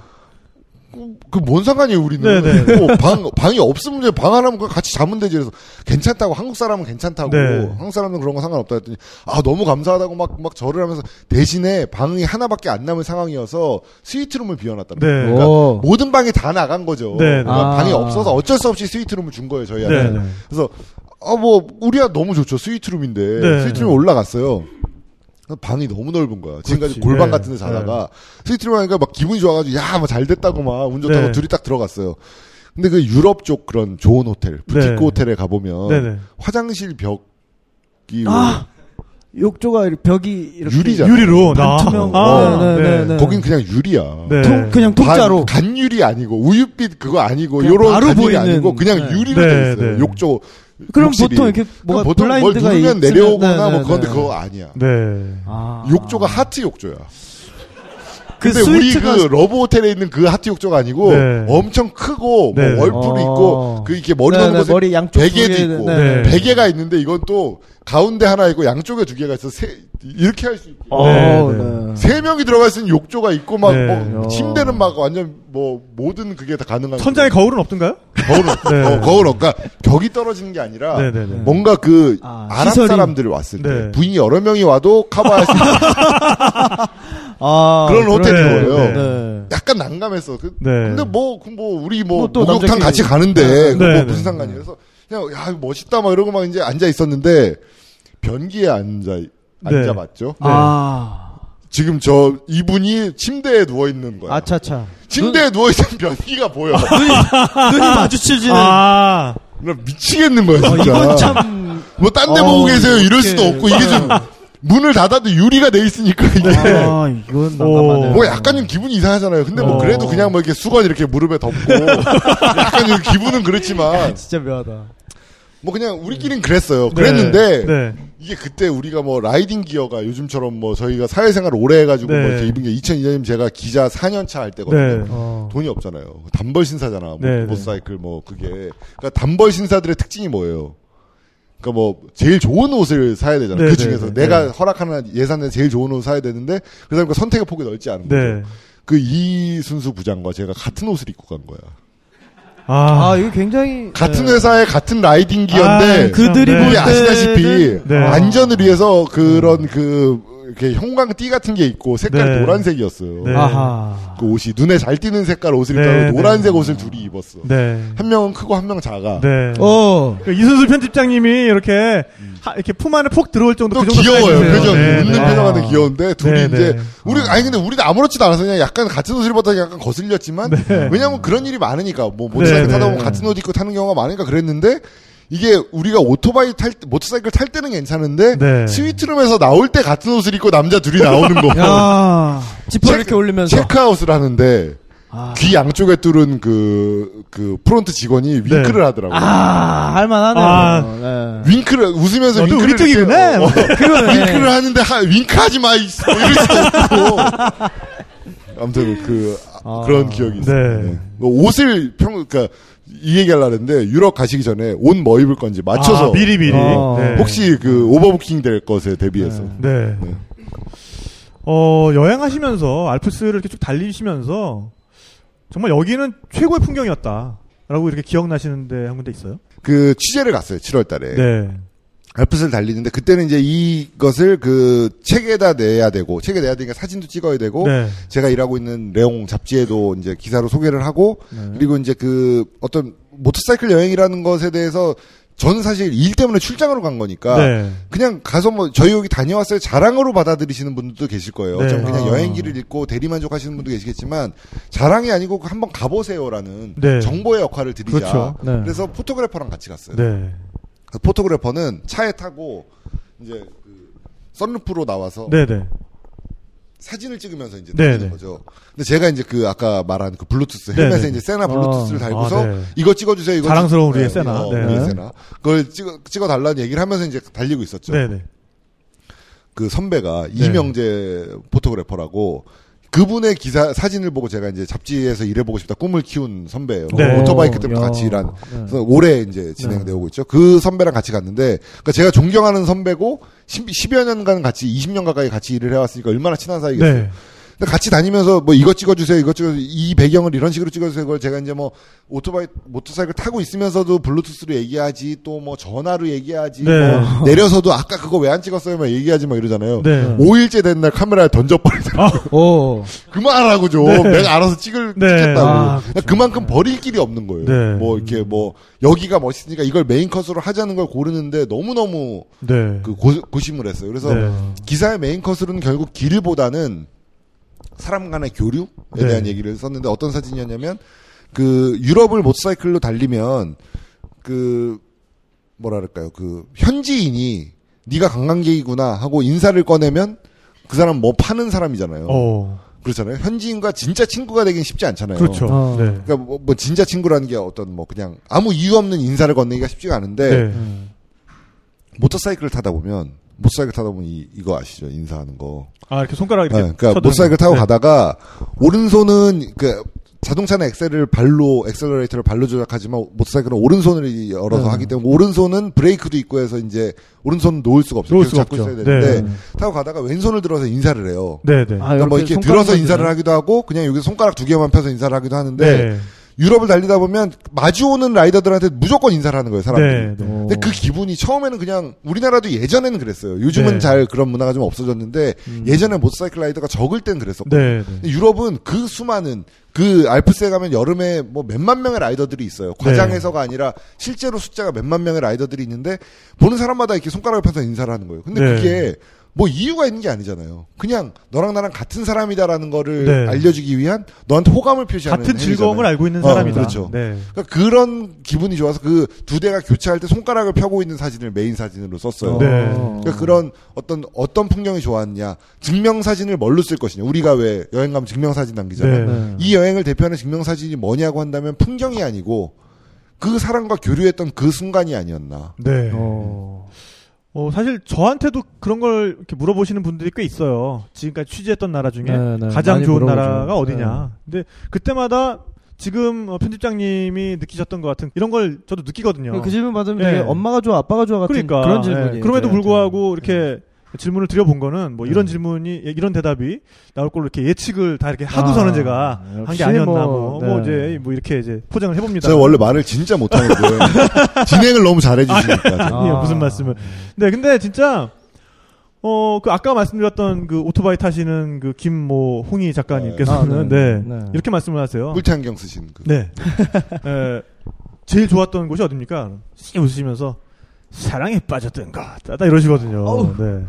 그 뭔 상관이에요 우리는 네, 네. 뭐방 방이 없으면 이제 방 하나면 같이 자면 되지 그래서 괜찮다고 한국 사람은 괜찮다고 네. 한국 사람은 그런 거 상관없다 했더니 아 너무 감사하다고 막 막 절을 하면서 대신에 방이 하나밖에 안 남은 상황이어서 스위트룸을 비워놨다는 네. 거예요. 그러니까 오. 모든 방이 다 나간 거죠. 네, 네. 그러니까 아. 방이 없어서 어쩔 수 없이 스위트룸을 준 거예요 저희한테. 네. 네. 그래서 아 뭐 우리야 너무 좋죠 스위트룸인데 네. 스위트룸에 올라갔어요. 방이 너무 넓은 거야. 지금까지. 골방 네. 같은 데 자다가 스위트룸 하니까 막 기분이 좋아가지고 야 뭐 잘 됐다고 막 운 좋다고 네. 둘이 딱 들어갔어요. 근데 그 유럽 쪽 그런 좋은 호텔 부티크 네. 호텔에 가보면 네, 네. 화장실 벽이 아! 욕조가 벽이 이렇게 유리잖아. 유리로 나. 반투명. 아, 네, 네, 네, 네. 거긴 그냥 유리야. 네. 통, 그냥 통짜로. 간, 간 유리 아니고 우유빛 그거 아니고 요런 바로 보이는, 아니고 그냥 네. 유리로 네, 돼 있어요. 네. 욕조 그럼 욕실이. 보통 이렇게 뭐가 보통 뭘 블라인드가 누르면 있으면- 내려오거나 네, 뭐 네, 그건데 네. 그거 아니야. 네. 아. 욕조가 하트 욕조야. 그 근데 우리 스위트가 그 러브 호텔에 있는 그 하트 욕조가 아니고 네. 엄청 크고 네. 뭐 월풀이 어. 있고 그 이렇게 머리 네, 넣는 네, 곳에 머리 양쪽 베개도 있고 네. 베개가 있는데 이건 또 가운데 하나 있고 양쪽에 두 개가 있어 세 이렇게 할 수 있게 어, 네, 네. 세 명이 들어갈 수 있는 욕조가 있고 막 네. 뭐 어. 침대는 막 완전 뭐 모든 그게 다 가능한 천장에 거울은 없던가요? 거울 (laughs) 네. 어, 거울 그러니까 격이 떨어지는 게 아니라 네, 네, 네. 뭔가 그 아, 아, 랍 시설이. 사람들이 왔을 때 네. 부인이 여러 명이 와도 커버할 수 있는 (laughs) 아, 그런. 호텔인 네, 거예요. 네. 약간 난감했어. 그, 네. 근데 뭐, 그 뭐, 우리 뭐, 뭐또 목욕탕 남자끼리- 같이 가는데, 그 네, 뭐 네. 무슨 상관이에요. 그래서, 그냥, 야, 멋있다, 막 이러고 막 이제 앉아 있었는데, 변기에 앉아, 앉아봤죠. 아. 지금 저, 이분이 침대에 누워 있는 거야. 아차차. 침대에 누워 있는 변기가 보여. 눈이 (laughs) 마주치지는. 나 미치겠는 거야, 어, 진짜. 이건 참. 뭐, 딴데 어, 보고 계세요. 이럴 이렇게. 수도 없고, 이게 좀, 문을 닫아도 유리가 돼 있으니까 이게 아, 이건 난감하네요. 뭐 약간 좀 기분이 이상하잖아요. 근데 뭐 어. 그래도 그냥 뭐 이렇게 수건 이렇게 무릎에 덮고 약간 좀 기분은 그렇지만 (laughs) 진짜 묘하다. 뭐 그냥 우리끼리는 그랬어요. 그랬는데 네. 이게 그때 우리가 뭐 라이딩 기어가 요즘처럼 뭐 저희가 사회생활 오래 해가지고 네. 뭐 이렇게 입은 게 2002년이면 제가 기자 4년 차 할 때거든요. 네. 어. 돈이 없잖아요. 단벌 신사잖아. 뭐 네, 모터사이클 뭐 그게. 그러니까 단벌 신사들의 특징이 뭐예요? 그러니까 뭐 제일 좋은 옷을 사야 되잖아. 네, 그 네, 중에서 네, 내가 네. 허락하는 예산에 제일 좋은 옷을 사야 되는데 그 사람과 선택의 폭이 넓지 않은 거죠. 네. 그 이순수 부장과 제가 같은 옷을 입고 간 거야. 아, 아, 이거 굉장히 같은 네. 회사의 같은 라이딩 기어인데 아, 그들이 네. 우리 볼 아시다시피 때는 네. 안전을 위해서 그런 그 이렇게 형광띠 같은 게 있고 색깔이 네. 노란색이었어요. 네. 아하. 그 옷이 눈에 잘 띄는 색깔 옷을 네, 입다가 네. 노란색 옷을 둘이 입었어. 네. 한 명은 크고 한 명은 작아. 네. 어. 그 이순수 편집장님이 이렇게 하- 이렇게 품 안에 폭 들어올 정도 또그 정도 귀여워요. 표정이. 네, 웃는 네. 표정하는 귀여운데 둘이 네, 이제 네. 우리 아니 근데 우리는 아무렇지도 않아서 그냥 약간 같은 옷을 입었다 약간 거슬렸지만 왜냐면 그런 일이 많으니까 뭐 모터사이클 네, 타다 네. 보면 같은 옷 입고 타는 경우가 많으니까 그랬는데 이게 우리가 오토바이 탈 때, 모터사이클 탈 때는 괜찮은데 네. 스위트룸에서 나올 때 같은 옷을 입고 남자 둘이 나오는 거. 야. 지퍼 체크- 이렇게 올리면서. 체크아웃을 하는데 아. 귀 양쪽에 뚫은 그, 그 프론트 직원이 윙크를 하더라고요. 아, 할만하네요. 아. 네. 윙크를 웃으면서 윙크를 우리 쪽이구나. 어, (laughs) 그러네. 윙크를 하는데 하, 윙크하지 마 이- 뭐 이럴 수도 없고 (laughs) 아무튼 그 아, 아. 그런 기억이 있어요. 네. 네. 뭐 옷을 평 그러니까 이 얘기하려 했는데 유럽 가시기 전에 옷 뭐 입을 건지 맞춰서 아, 미리 미리. 어. 네. 혹시 그 오버부킹 될 것에 대비해서 네. 네. 어, 여행하시면서 알프스를 이렇게 쭉 달리시면서 정말 여기는 최고의 풍경이었다. 라고 이렇게 기억나시는데 한 군데 있어요? 그 취재를 갔어요 7월달에 네. 알프스를 달리는데 그때는 이제 이것을 그 책에다 내야 되고 책에 내야 되니까 사진도 찍어야 되고 네. 제가 일하고 있는 레옹 잡지에도 이제 기사로 소개를 하고 네. 그리고 이제 그 어떤 모터사이클 여행이라는 것에 대해서 저는 사실 일 때문에 출장으로 간 거니까 네. 그냥 가서 뭐 저희 여기 다녀왔어요 자랑으로 받아들이시는 분들도 계실 거예요. 네. 좀 그냥 아. 여행기를 읽고 대리만족하시는 분도 계시겠지만 자랑이 아니고 한번 가보세요라는 네. 정보의 역할을 드리자. 그렇죠. 네. 그래서 포토그래퍼랑 같이 갔어요. 네. 그 포토그래퍼는 차에 타고 이제 그 썬루프로 나와서 네네. 사진을 찍으면서 이제 네, 달리는 네. 거죠. 근데 제가 이제 그 아까 말한 그 블루투스 네, 헬멧에 네. 이제 세나 블루투스를 어. 달고서 아, 네. 이거 찍어주세요. 이거 자랑스러운 찍- 우리의 세나. 어, 네. 우리의 세나. 그걸 찍어 찍어 달라는 얘기를 하면서 이제 달리고 있었죠. 네네. 그 선배가 네. 이명재 photographer라고 그분의 기사 사진을 보고 제가 이제 잡지에서 일해보고 싶다 꿈을 키운 선배예요. 네. 오토바이크 때부터 야. 같이 일한 네. 그래서 올해 이제 진행되어 오고 있죠. 그 선배랑 같이 갔는데, 그러니까 제가 존경하는 선배고 10, 여 년간 같이 20년 가까이 같이 일을 해왔으니까 얼마나 친한 사이겠어요. 같이 다니면서 뭐 이것 찍어주세요, 이것 찍어주세요, 이 배경을 이런 식으로 찍어주세요. 그걸 제가 이제 뭐 오토바이 모터사이클 타고 있으면서도 블루투스로 얘기하지, 또 뭐 전화로 얘기하지, 네. 뭐 (laughs) 내려서도 아까 그거 왜 안 찍었어요, 막 얘기하지 막 이러잖아요. 네. 5일째 된 날 카메라에 던져버리더라고요. 오. (laughs) 그만하라고 좀. 네. 내가 알아서 찍을, 네. 찍겠다고. 아, 그만큼 버릴 길이 없는 거예요. 네. 뭐, 이렇게 뭐, 여기가 멋있으니까 이걸 메인 컷으로 하자는 걸 고르는데 너무너무 네. 그 고, 고심을 했어요. 그래서 네. 기사의 메인 컷으로는 결국 길보다는 사람 간의 교류에 네. 대한 얘기를 썼는데 어떤 사진이었냐면 그 유럽을 모터사이클로 달리면 그 뭐랄까요 그 현지인이 네가 관광객이구나 하고 인사를 꺼내면 그 사람 뭐 파는 사람이잖아요. 어. 그렇잖아요. 현지인과 진짜 친구가 되긴 쉽지 않잖아요. 그렇죠. 어. 네. 그러니까 뭐, 뭐 진짜 친구라는 게 어떤 뭐 그냥 아무 이유 없는 인사를 건네기가 쉽지가 않은데 네. 모터사이클을 타다 보면 모터사이클 타다 보면 이, 이거 아시죠? 인사하는 거. 아, 이렇게 손가락 이렇게. 네, 그러니까 모터사이클 거. 타고 네. 가다가 오른손은 그 자동차는 엑셀을 발로 엑셀러레이터를 발로 조작하지만 모터사이클은 오른손을 열어서 네. 하기 때문에 오른손은 브레이크도 있고 해서 이제 오른손은 놓을 수가 없어요. 놓을 계속 수가 잡고 없죠. 있어야 되는데 네. 타고 가다가 왼손을 들어서 인사를 해요. 네, 네. 아, 그러니까 뭐 이렇게 들어서 인사를. 하기도 하고 그냥 여기서 손가락 두 개만 펴서 인사를 하기도 하는데 네. 유럽을 달리다 보면 마주오는 rider들한테 무조건 인사를 하는 거예요, 사람들이. 네. 네. 근데 그 기분이 처음에는 그냥 우리나라도 예전에는 그랬어요. 요즘은 네. 잘 그런 문화가 좀 없어졌는데 예전에 모터사이클 rider가 적을 땐 그랬었거든요. 네. 네. 유럽은 그 수많은 그 알프스에 가면 여름에 뭐 몇만 명의 rider들이 있어요. 과장해서가 아니라 실제로 숫자가 몇만 명의 rider들이 있는데 보는 사람마다 이렇게 손가락을 펴서 인사를 하는 거예요. 근데 네. 그게 뭐 이유가 있는 게 아니잖아요. 그냥 너랑 나랑 같은 사람이다라는 거를 네. 알려주기 위한 너한테 호감을 표시하는 같은 즐거움을 행위잖아요. 알고 있는 어, 사람이다. 그렇죠. 네. 그러니까 그런 기분이 좋아서 그 두 대가 교차할 때 손가락을 펴고 있는 사진을 메인 사진으로 썼어요. 네. 그러니까 그런 어떤 어떤 풍경이 좋았냐 증명 사진을 뭘로 쓸 것이냐 우리가 왜 여행 가면 증명 사진 남기잖아요. 네. 네. 이 여행을 대표하는 증명 사진이 뭐냐고 한다면 풍경이 아니고 그 사람과 교류했던 그 순간이 아니었나. 네. 어. 어, 사실 저한테도 그런 걸 이렇게 물어보시는 분들이 꽤 있어요. 지금까지 취재했던 나라 중에 네, 네. 가장 좋은 물어보죠. 나라가 어디냐. 근데 그때마다 지금 어, 편집장님이 느끼셨던 것 같은 이런 걸 저도 느끼거든요. 그 질문 받으면 네. 되게 엄마가 좋아, 아빠가 좋아 같은 그러니까 그런 예, 질문이에요. 그럼에도. 불구하고 이렇게 질문을 드려본 거는 뭐 이런 네. 질문이 예, 이런 대답이 나올 걸로 이렇게 예측을 다 이렇게 하고서는 아, 제가 한 게 아니었나 뭐, 뭐, 뭐 네. 이제 뭐 이렇게 이제 포장을 해봅니다. 제가 원래 말을 진짜 못하는데 (laughs) 진행을 너무 잘해주시니까. 아니요 무슨 말씀을. 네 근데 진짜 어 그 아까 말씀드렸던 그 오토바이 타시는 그 김모 홍희 작가님께서는 아, 네, 네. 네. 이렇게 말씀을 하세요. 꿀태안경 쓰신 그. 네. 에, (laughs) 제일 좋았던 곳이 어딥니까? 씩 웃으시면서 사랑에 빠졌던 것. 딱 이러시거든요. 네.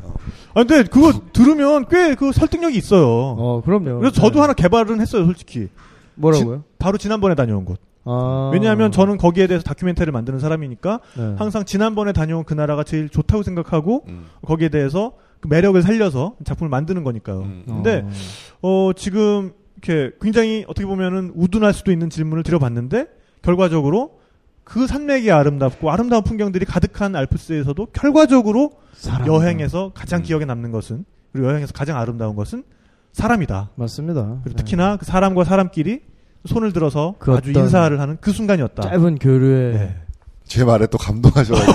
아 근데 그거 들으면 꽤 그 설득력이 있어요. 어, 그럼요. 그래서 저도 네. 하나 개발은 했어요, 솔직히. 뭐라고요? 바로 지난번에 다녀온 곳. 아. 왜냐하면 저는 거기에 대해서 다큐멘터리를 만드는 사람이니까 네. 항상 지난번에 다녀온 그 나라가 제일 좋다고 생각하고 음. 거기에 대해서 그 매력을 살려서 작품을 만드는 거니까요. 음. 근데 어 지금 이렇게 굉장히 어떻게 보면은 우둔할 수도 있는 질문을 드려봤는데 결과적으로 그 산맥이 아름답고 아름다운 풍경들이 가득한 알프스에서도 결과적으로 사람. 여행에서 가장 음. 기억에 남는 것은 그리고 여행에서 가장 아름다운 것은 사람이다. 맞습니다. 그리고 네. 특히나 그 사람과 사람끼리 손을 들어서 그 아주 인사를 하는 그 순간이었다. 짧은 교류에 네. 제 말에 또 감동하셔가지고.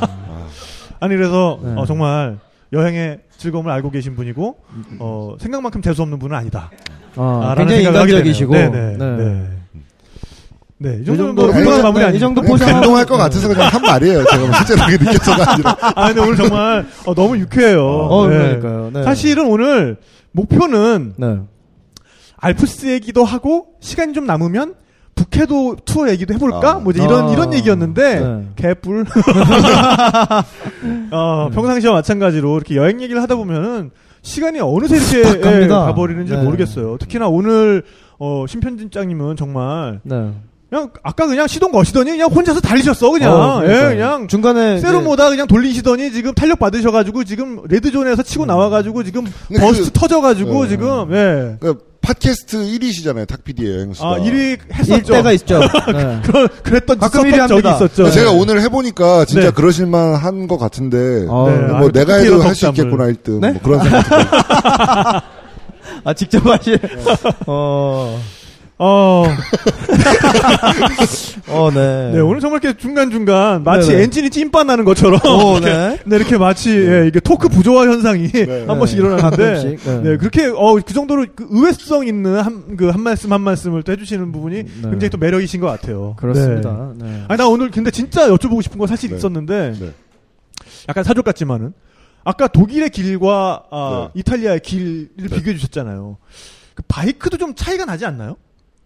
(laughs) 아니 그래서 네. 어, 정말 여행의 즐거움을 알고 계신 분이고 어, 생각만큼 재수 없는 분은 아니다. 아, 굉장히 인간적이시고 되네요. 네, 네. 네. 네, 이이 정도면 정도 뭐 네, 마무리 네, 아니에요? 이 정도 그냥 포장하고- 감동할 것 같아서 그냥 한 말이에요. 제가 뭐 실제로 그렇게 느껴서가 아니라. (laughs) 아, 근데 오늘 정말 어, 너무 유쾌해요. 어, 네. 그러니까요. 네. 사실은 오늘 목표는 네. 알프스 얘기도 하고 시간이 좀 남으면 북해도 투어 얘기도 해볼까? 아. 뭐 이제 이런 아. 이런 얘기였는데 네. 개뿔. (laughs) 어, 평상시와 마찬가지로 이렇게 여행 얘기를 하다 보면은 시간이 어느새 이렇게. 예, 가버리는지 네. 모르겠어요. 특히나 오늘 어, 신편집장님은 정말 네. 그냥 아까 그냥 시동 거시더니 그냥 혼자서 달리셨어 그냥 어, 예. 그냥 중간에 세로모다 그냥 돌리시더니 지금 탄력 받으셔가지고 지금 red zone에서 치고 나와가지고 지금 (laughs) boost 그- 터져가지고 네. 지금 예. 그 팟캐스트 1위시잖아요. 탁PD의 여행수다. 아 1위 했었죠. 일대가 있죠. (laughs) 네. 그런 그랬던 가끔 있었던 일위 적이 합니다. 있었죠. 제가 오늘 해보니까 진짜 네. 그러실만 한 것 같은데. 어, 네. 뭐 아유, 내가 해도 할 수. 있겠구나 1등. 네? 뭐 그런 생각. (laughs) 아 직접 하실. 어. 어, (laughs) 어, 네. 네 오늘 정말 이렇게 중간 중간 마치 네네. 엔진이 찐빠 나는 것처럼 오, 네. 네, 이렇게 마치 예, 이게 토크 부조화 현상이 네. 한 번씩 네. 일어나는데 네. 네, 그렇게 어 그 정도로 그 의외성 있는 한 그 한 말씀 한 말씀을 또 해주시는 부분이 굉장히 또 매력이신 것 같아요. 네. 그렇습니다. 네. 아니 나 오늘 근데 진짜 여쭤보고 싶은 건 사실 네. 있었는데 네. 약간 사족 같지만은 아까 독일의 길과 아, 네. 이탈리아의 길을 네. 비교해 주셨잖아요. 그 바이크도 좀 차이가 나지 않나요?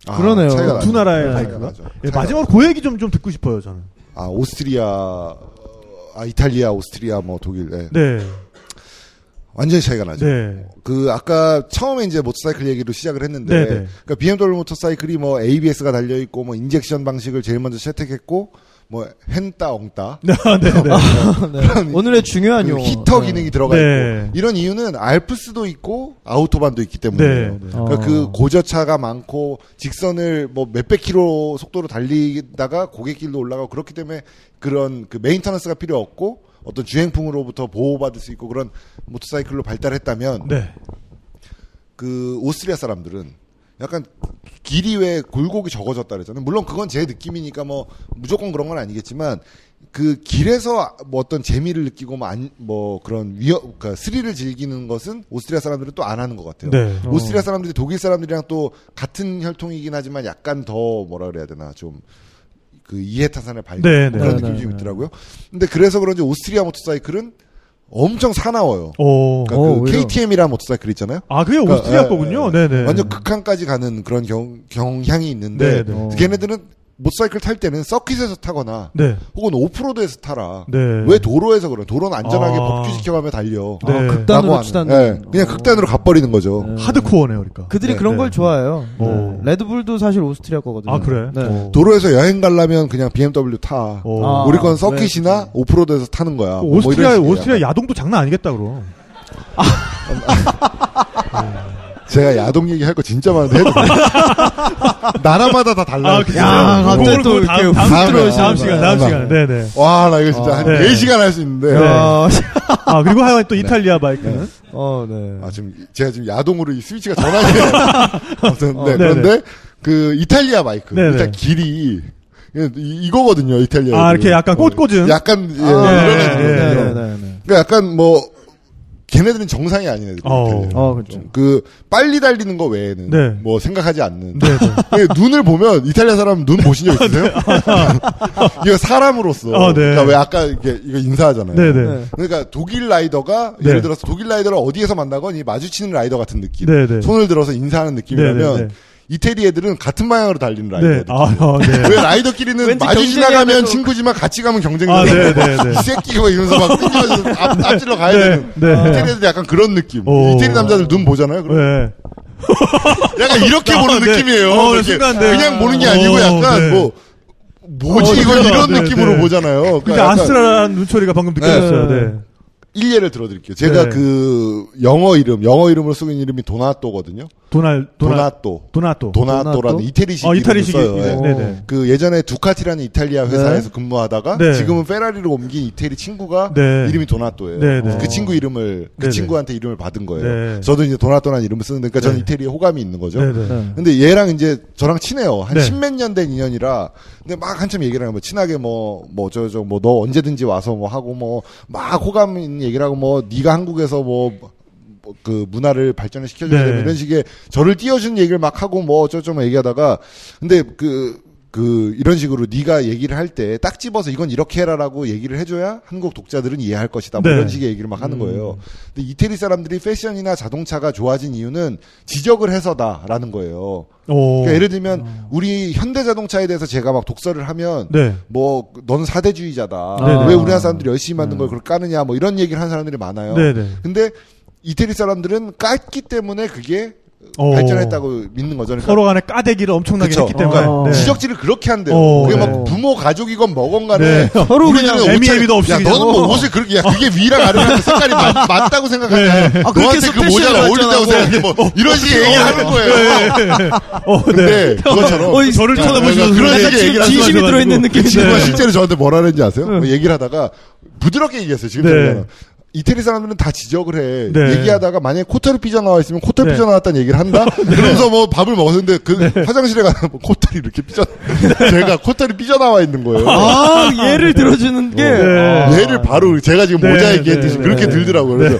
아, 그러네요. 차이가 두 나죠. 나라의 네. 바이크가. 나죠. 예, 차이가 마지막으로. 그 얘기 좀 좀 듣고 싶어요 저는. 아 오스트리아, 어, 아 이탈리아, 오스트리아, 뭐 독일. 네. 네, 완전히 차이가 나죠. 네, 그 아까 처음에 이제 모터사이클 얘기로 시작을 했는데 네, 네. 그러니까 BMW 모터사이클이 뭐 ABS가 달려 있고 뭐 injection 방식을 제일 먼저 채택했고 뭐 핸따 엉따 (laughs) 네, 네, 네. (laughs) 네. 오늘의 중요한 그 용어. 히터 네. 기능이 들어가 네. 있고 이런 이유는 알프스도 있고 아우토반도 있기 네. 그러니까 어. 그 고저차가 많고 직선을 뭐 몇백 킬로 속도로 달리다가 고갯길로 올라가고 그렇기 때문에 그런 그 maintenance가 필요 없고 어떤 주행풍으로부터 보호받을 수 있고 그런 모터사이클로 발달했다면 네. 그 오스트리아 사람들은 약간 길이 왜 굴곡이 적어졌다 그랬잖아요. 물론 그건 제 느낌이니까 뭐 무조건 그런 건 아니겠지만 그 길에서 뭐 어떤 재미를 느끼고 뭐, 안, 뭐 그런 위협, 그러니까 스릴을 즐기는 것은 오스트리아 사람들은 또 안 하는 것 같아요. 네. 오스트리아 사람들이 독일 사람들이랑 또 같은 혈통이긴 하지만 약간 더 뭐라 그래야 되나 좀 그 이해타산을 발견 네, 뭐 네. 그런 네, 느낌이 네, 좀 네. 있더라고요. 근데 그래서 그런지 오스트리아 모터사이클은 엄청 사나워요. 오. 그러니까 어, 그. KTM이라는 모터사이클 있잖아요. 아, 그게 그러니까, 오스트리아 예, 거군요. 예, 네, 네. 완전 극한까지 가는 그런 경, 경향이 있는데 네, 네. 어. 걔네들은 모터사이클 탈 때는 서킷에서 타거나 네. 혹은 off-road에서 타라. 네. 왜 도로에서 그래? 도로는 안전하게 아. 법규 지켜가며 달려. 네. 아, 극단으로. 하는. 예, 그냥 극단으로 가버리는 거죠. 네. hardcore네요, 그러니까. 그들이 네, 그런 네. 걸 좋아해요. 오. 네. 레드불도 사실 오스트리아 거거든요. 아, 그래? 네. 어. 도로에서 여행 가려면 그냥 BMW 타. 어. 아, 우리 건 네, 서킷이나. off-road에서 타는 거야. 그뭐 오스트리아, 식이에요. 오스트리아 야동도 장난 아니겠다, 그럼. (laughs) 제가 야동 얘기할 거 진짜 많은데 해도 돼요? (laughs) 나라마다 다 달라요. 그래요? 야, 그거를 갑자기 또 그거 다음, 이렇게 다음, 훅 다음, 다음 시간, 다음. 시간. 네 네. 와, 나 이거 진짜 한 네. 4시간 할 수 있는데. 어, 아, 그리고 하여간 또 이탈리아 바이크는. 어, 네. 아, 지금, 제가 지금 야동으로 이 스위치가 전환이 (laughs) 아무튼, 네, 어, 그런데, 그, 이탈리아 마이크. 네네. 일단 길이, 이- 이거거든요, 이탈리아. 아. 이렇게 약간 꽃꽂은. 약간, 예, 아, 이런 네. 네, 네, 네, 네. 그러니까 약간 뭐, 걔네들은 정상이 아닌 애들. 어. 어, 그렇죠. 그, 빨리 달리는 거 외에는, 네. 뭐, 생각하지 않는. 네, 네. 그 (laughs) 눈을 보면 이탈리아 사람 눈 보신 적 있으세요? (laughs) 이거 사람으로서. 아, 네. 그러니까 왜 아까 이게 이거 인사하잖아요. 네네. 네. 그러니까 독일 라이더가 네. 예를 들어서 독일 라이더를 어디에서 만나건 이 마주치는 라이더 같은 느낌. 네네. 손을 들어서 인사하는 느낌이라면 네네네. 이태리 애들은 같은 방향으로 달리는 라이더. 네. 아, 아, 네. 왜 라이더끼리는 마주 지나가면 친구지만 같이 가면 경쟁. 아, 네, 네, 네. 이 새끼가 막 이러면서 막 땡겨서 (laughs) 앞, 앞질러 가야 네, 되는. 네. 이태리 애들 약간 그런 느낌. 오. 이태리 남자들 눈 보잖아요. 그럼 네. (laughs) 약간 이렇게 아, 보는 네. 느낌이에요. 어, 이렇게 순간, 네. 그냥 보는 게 아니고 어, 약간 네. 뭐 뭐지 어, 이걸 그렇죠. 이런 네, 느낌으로 네. 보잖아요. 그러니까 근데 약간 아스트라라는 눈초리가 방금 느껴졌어요. 네. 일례를 들어드릴게요. 제가 네. 그 영어 이름, 영어 이름으로 쓰고 있는 이름이 도나또거든요. 도날, 도나, 도나또. 도나또. 도나또라는 도나또? 이태리식 어. 이름을 써요. 예. 네네. 그 예전에 두카티라는 이탈리아 회사에서 근무하다가 네. 지금은 페라리로 옮긴 이태리 친구가 네. 이름이 도나또예요. 네, 네. 그 친구 이름을 그. 친구한테 이름을 받은 거예요. 네. 저도 이제 도나또라는 이름을 쓰는데 그러니까 저는 네. 이태리에 호감이 있는 거죠. 네네. 네. 근데 얘랑 이제 저랑 친해요. 한 네. 십몇 년 된 인연이라. 근데 막 한참 얘기를 하면 뭐 친하게 뭐, 뭐, 저, 저, 뭐, 너 언제든지 와서 뭐 하고 뭐, 막 호감 있는 얘기를 하고 뭐, 네가 한국에서 뭐, 뭐, 그 문화를 발전을 시켜줘야 네. 되는 이런 식의 저를 띄워주는 얘기를 막 하고 뭐 어쩌고저쩌고 얘기하다가 근데 그, 그 이런 식으로 네가 얘기를 할 때 딱 집어서 이건 이렇게 해라라고 얘기를 해줘야 한국 독자들은 이해할 것이다 뭐 네. 이런 식의 얘기를 막 하는 거예요. 근데 이태리 사람들이 패션이나 자동차가 좋아진 이유는 지적을 해서다라는 거예요. 오. 그러니까 예를 들면 우리 현대 자동차에 대해서 제가 막 독서를 하면 네. 뭐넌 사대주의자다. 네네. 왜 우리나라 사람들이 열심히 만든 걸 그렇게 까느냐 뭐 이런 얘기를 하는 사람들이 많아요. 네네. 근데 이태리 사람들은 깠기 때문에 그게 오. 발전했다고 믿는 거죠. 그러니까 서로 간에 까대기를 엄청나게 그쵸. 했기 때문에. 어. 네. 지적질을 그렇게 한대요. 오, 그게 네. 막 부모 가족이건 뭐건 간에 네. 서로 그냥 애미애미도 없이 야 그냥. 너는 뭐 옷을 그렇게 야 그게 위랑 아래랑 색깔이 맞, (laughs) 맞다고 생각하냐 네. 아, 너한테 그 모자가 어울린다고. 생각해 뭐 이런 식의 얘기를 하는 거예요 어, 네. 근데 그것처럼 어, 이- 저를 쳐다보시면서 그런. 식의 얘기를 하는 진심이. 들어있는 그. 친구가 실제로 저한테 뭐라 그랬는지 아세요? 뭐 얘기를 하다가 부드럽게 얘기했어요. 지금 네. 얘기하는. 이태리 사람들은 다 지적을 해. 네. 얘기하다가 만약에 코털이 삐져나와 있으면 코털 네. 삐져나왔다는 얘기를 한다? (laughs) 그러면서 뭐 밥을 먹었는데 그 화장실에 가서 뭐 코털이 이렇게 삐져, (laughs) 제가 코털이 삐져나와 있는 거예요. 아, 예를 들어주는 게. 네. 아. 얘를 바로 제가 지금 네, 모자 얘기했듯이 네, 그렇게 네. 들더라고요. 그래서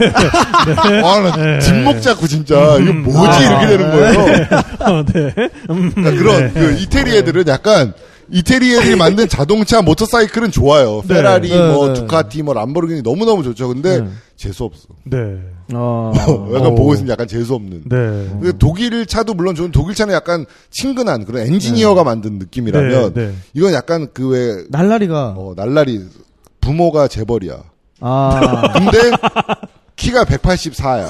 아, 나 네. 뒷목 잡고 진짜 음. 뭐지 이렇게 되는 거예요. 어, 네. 음, 그러니까 그런 그 이태리 애들은 약간 이태리 애들이 (laughs) 만든 자동차 모터사이클은 좋아요. 네. 페라리, 네, 뭐 네. 두카티, 뭐 람보르기니 너무 너무 좋죠. 근데 네. 재수 없어. 네. 어. (laughs) 약간 어. 보고 있으면 약간 재수 없는. 네. 그 독일 차도 물론 좋은 독일 차는 약간 친근한 그런 엔지니어가 만든 느낌이라면 네, 네. 이건 약간 그 왜 날라리가. 어, 날라리 부모가 재벌이야. 아. 근데 키가 184야.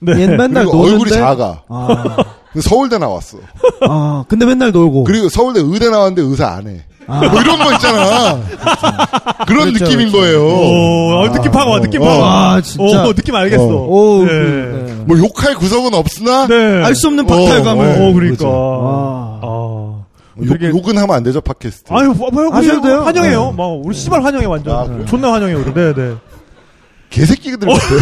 네. 맨날 노는데. 얼굴이 작아. 아. 근데 서울대 나왔어. 아. 근데 맨날 놀고. 그리고 서울대 의대 나왔는데 의사 안 해. 아. 뭐 이런 거 있잖아. 그런 그렇죠, 느낌인 그렇죠. 거예요. 오, 어, 느낌 파고, 느낌 어. 파고. 아, 진짜. 오, 느낌 알겠어. 오. 네. 그, 네. 뭐 욕할 구석은 없으나 네. 알수 없는 박탈감을. 어, 어, 그러니까. 아. 아. 욕, 욕은 하면 안 되죠 팟캐스트. 아유, 뭐, 뭐, 하셔도 돼요. 환영해요. 네. 막, 우리 씨발 환영해, 완전. 아? 존나 환영해, 우리. 네, 네. 개새끼들 같아요.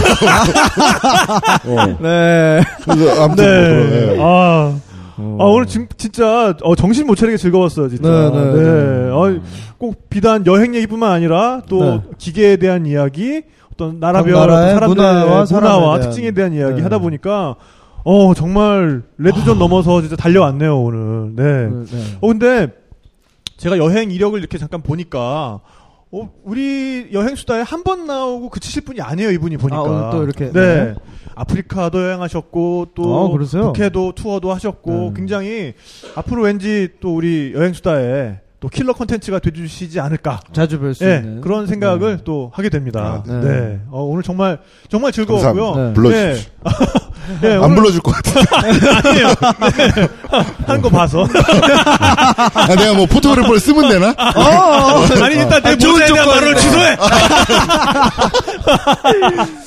어. 네. 그래서 아무튼 네. 뭐 그런, 예. 아. 아, 오늘 진, 진짜, 어, 정신 못 차리게 즐거웠어요, 진짜. 네, 네, 네. 어, 꼭 비단 여행 얘기뿐만 아니라 또 네. 기계에 대한 이야기, 어떤 나라별 사람들의 문화와 문화와. 특징에 대한 이야기 네. 하다 보니까, 어, 정말, 레드존 넘어서 진짜 달려왔네요, 오늘. 네. 네. 어, 근데, 제가 여행 이력을 이렇게 잠깐 보니까, 어, 우리 여행 수다에 한 번 나오고 그치실 분이 아니에요, 이분이 보니까. 아, 오늘 또 이렇게, 네. 네. 아프리카도 여행하셨고, 또, 어, 그러세요? 북해도 투어도 하셨고, 네. 굉장히, 앞으로 왠지 또 우리 여행 수다에 또 킬러 콘텐츠가 돼주시지 않을까. 자주 뵐수 예, 있는 그런 생각을 네. 또 하게 됩니다. 아, 네. 네. 어, 오늘 정말 정말 즐거웠고요. 네. 불러주십시오. 예, 예, (laughs) 안 오늘 불러줄 것 같아. (laughs) 아니에요. 네. 하는 거 봐서. (laughs) 아, 내가 뭐 포토그래퍼를 쓰면 되나? 어, 아니 일단 내 모자에 대한 말을 취소해.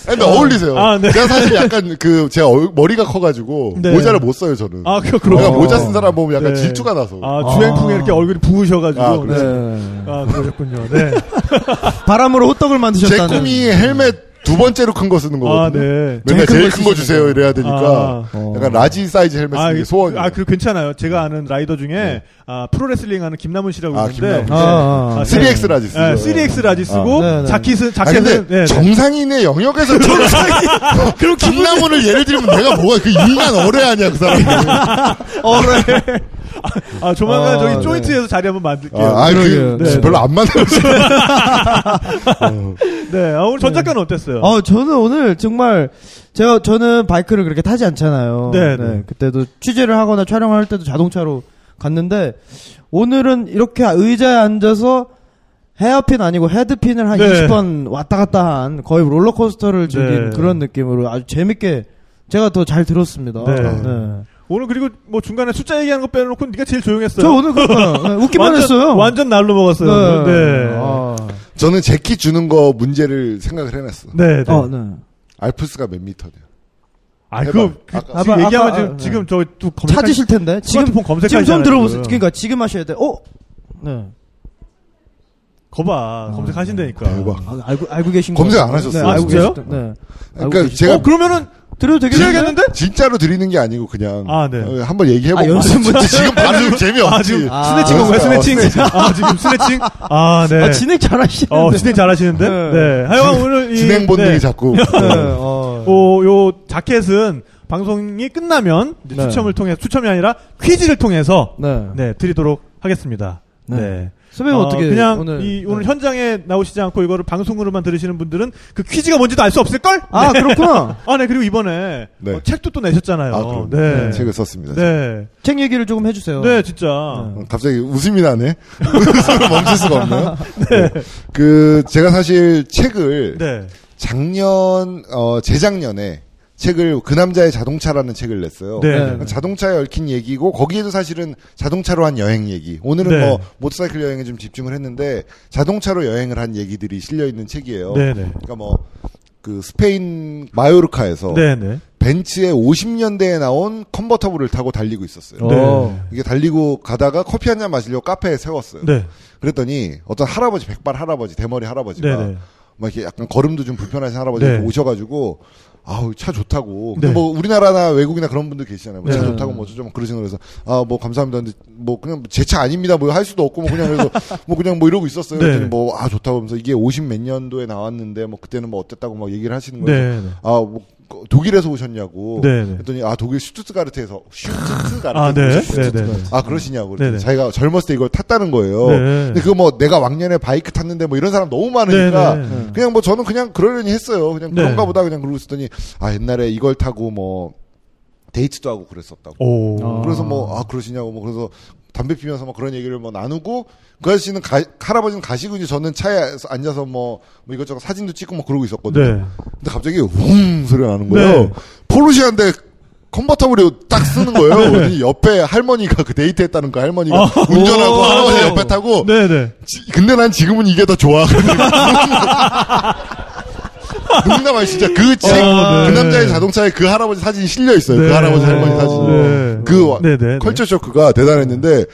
근데 어울리세요. 아, 네. 제가 사실 약간 그, 제 얼- 머리가 커가지고, 네. 모자를 못 써요, 저는. 아, 그 내가 그럼. 모자 쓴 사람 보면 약간 네. 질투가 나서. 아, 주행풍에 이렇게 얼굴이 부으셔가지고. 아, 네. 그래서. 아, 그러셨군요. 네. (laughs) 바람으로 호떡을 제 만드셨다는 꿈이 헬멧 두 번째로 큰 거 쓰는 거거든요. 아, 네. 맨날 제일 큰 거 주세요 거. 이래야 되니까 아. 약간 라지 사이즈 헬멧 쓰는 게 소원이에요. 아, 그 괜찮아요. 제가 아는 라이더 중에 아, 프로레슬링 하는 김남훈 씨라고 아, 있는데 김남훈 씨. 아, 아, 아. 3X 라지 쓰죠. 네, 3X 라지 쓰고 아. 네, 네. 자켓은 아 자켓은 근데 네, 네. 정상인의 영역에서 (laughs) 정상인 그럼 김나무를 예를 들면 내가 뭐가 그 인간 어뢰하냐 그 사람이 (laughs) 어래. 아, 조만간 아, 저기 네. 조인트에서 자리 한번 만들게요. 아, 아, 그. 네, 별로 안 맞아요. (laughs) 네. 아, 오늘 전 작가는 어땠어요? 어, 저는 오늘 정말 제가 저는 바이크를 그렇게 타지 않잖아요. 네, 네. 그때도 취재를 하거나 촬영을 할 때도 자동차로 갔는데 오늘은 이렇게 의자에 앉아서 헤어핀 아니고 헤드핀을 한 네. 20번 왔다 갔다 한 거의 롤러코스터를 즐긴 네. 그런 느낌으로 아주 재밌게 제가 더 잘 들었습니다. 네. 오늘 그리고 뭐 중간에 숫자 얘기하는 거 빼놓고 네가 제일 조용했어요. 저 오늘 그러니까 (laughs) 네, 웃기만 완전, 했어요. 완전 날로 먹었어요. 오늘. 네. 아, 저는 제키 주는 거 문제를 생각을 해냈어. 네. 네. 어, 네. 알프스가 몇 미터냐. 아, 해봐. 그, 그 아까- 지금 아까- 얘기하면 아까- 지금, 아, 지금 저 또 검색 찾으실 텐데 지금 검색하시잖아요. 지금 좀 들어보세요. 지금. 그러니까 지금 하셔야 돼. 어, 네. 거봐 검색하신다니까. 대박. 아, 알고 알고 계신 검색 거. 안 하셨어요? 네, 알고 진짜요? 계시다. 네. 그러니까. 제가 어 그러면은 드려도 되겠는데? 진짜로 드리는 게 아니고 그냥 아, 네. 어, 한번 얘기해 보고 아, 연습 문제. 지금 바로 재미없지. 아 지금 아, 스네칭 건가요? 어, 스네칭. 스네칭. 아 지금 (laughs) 스네칭. 아 네. 아, 진행 잘하시는데. 어 진행 잘하시는데. 네. 네. 하여간 오늘 이 진행 본능이 네. 자꾸 네, 어. 어, 요 자켓은 방송이 끝나면 네. 추첨을 통해 추첨이 아니라 퀴즈를 통해서 네. 네 드리도록 하겠습니다. 네. 네. 선배님 어, 어떻게 그냥 오늘 이 오늘 네. 현장에 나오시지 않고 이거를 방송으로만 들으시는 분들은 그 퀴즈가 뭔지도 알 수 없을 걸? 아, 그렇구나. (laughs) 아, 네. 그리고 이번에 네. 어, 책도 또 내셨잖아요. 아, 그럼 네. 책을 썼습니다. 네. 책 얘기를 조금 해주세요. 네, 진짜. 어, 갑자기 웃음이 나네. 웃음을 멈출 수가 없네요. 네. 그 제가 사실 책을 네. 작년 어 재작년에 책을 그 남자의 자동차라는 책을 냈어요. 네. 네. 자동차에 얽힌 얘기고 거기에도 사실은 자동차로 한 여행 얘기. 오늘은 네. 뭐 모터사이클 여행에 좀 집중을 했는데 자동차로 여행을 한 얘기들이 실려 있는 책이에요. 네, 네. 그러니까 뭐 그 스페인 마요르카에서. 벤츠의 50년대에 나온 컨버터블을 타고 달리고 있었어요. 네. 이게 달리고 가다가 커피 한 잔 마시려고 카페에 세웠어요. 네. 그랬더니 어떤 할아버지, 백발 할아버지, 대머리 할아버지가. 막 이렇게 약간 걸음도 좀 불편하신 할아버지 네. 가 오셔가지고 아우 차 좋다고. 네. 근데 뭐 우리나라나 외국이나 그런 분들 계시잖아요. 뭐 차 네. 좋다고 뭐 어쩌고 그러시는 그래서 아 뭐 감사합니다. 근데 뭐 그냥 제 차 아닙니다. 뭐 할 수도 없고 뭐 그냥 그래서 (laughs) 뭐 그냥 뭐 이러고 있었어요. 네. 그랬더니 뭐아 좋다고 하면서 이게 50 몇 년도에 나왔는데 뭐 그때는 뭐 어땠다고 막 얘기를 하시는 거예요. 네. 네. 아뭐 독일에서 오셨냐고. 네, 네. 그랬더니 아 독일 슈투트가르트에서 슈투트가르트. 아, 네. 네, 네. 아 그러시냐고. 그랬더니 네, 네. 자기가 젊었을 때 이걸 탔다는 거예요. 네. 근데 그거 뭐 내가 왕년에 바이크 탔는데 뭐 이런 사람 너무 많으니까 네, 네. 그냥 뭐 저는 그냥 그러려니 했어요. 그냥 네. 그런가 보다 그냥 그러고 있었더니 아 옛날에 이걸 타고 뭐 데이트도 하고 그랬었다고. 오. 아. 그래서 뭐 아 그러시냐고 뭐 그래서 담배 피면서 뭐 그런 얘기를 뭐 나누고 그 아저씨는 가, 할아버지는 가시고 이제 저는 차에 앉아서 뭐, 뭐 이것저것 사진도 찍고 뭐 그러고 있었거든요. 네. 근데 갑자기 웅 소리가 나는 거예요. 네. 포르쉐한데 컨버터블이 딱 쓰는 거예요. (laughs) 그랬더니 옆에 할머니가 그 데이트했다는 그 할머니가 아. (laughs) 운전하고 오. 할아버지 옆에 타고 네, 네. 지- 근데 난 지금은 이게 더 좋아. (laughs) 농담아니 진짜 그 책, 어, 그 네. 남자의 자동차에 그 할아버지 사진이 실려 있어요. 네. 그 할아버지 할머니 어, 사진이. 네. 그 와- 네, 네, 컬처 쇼크가 대단했는데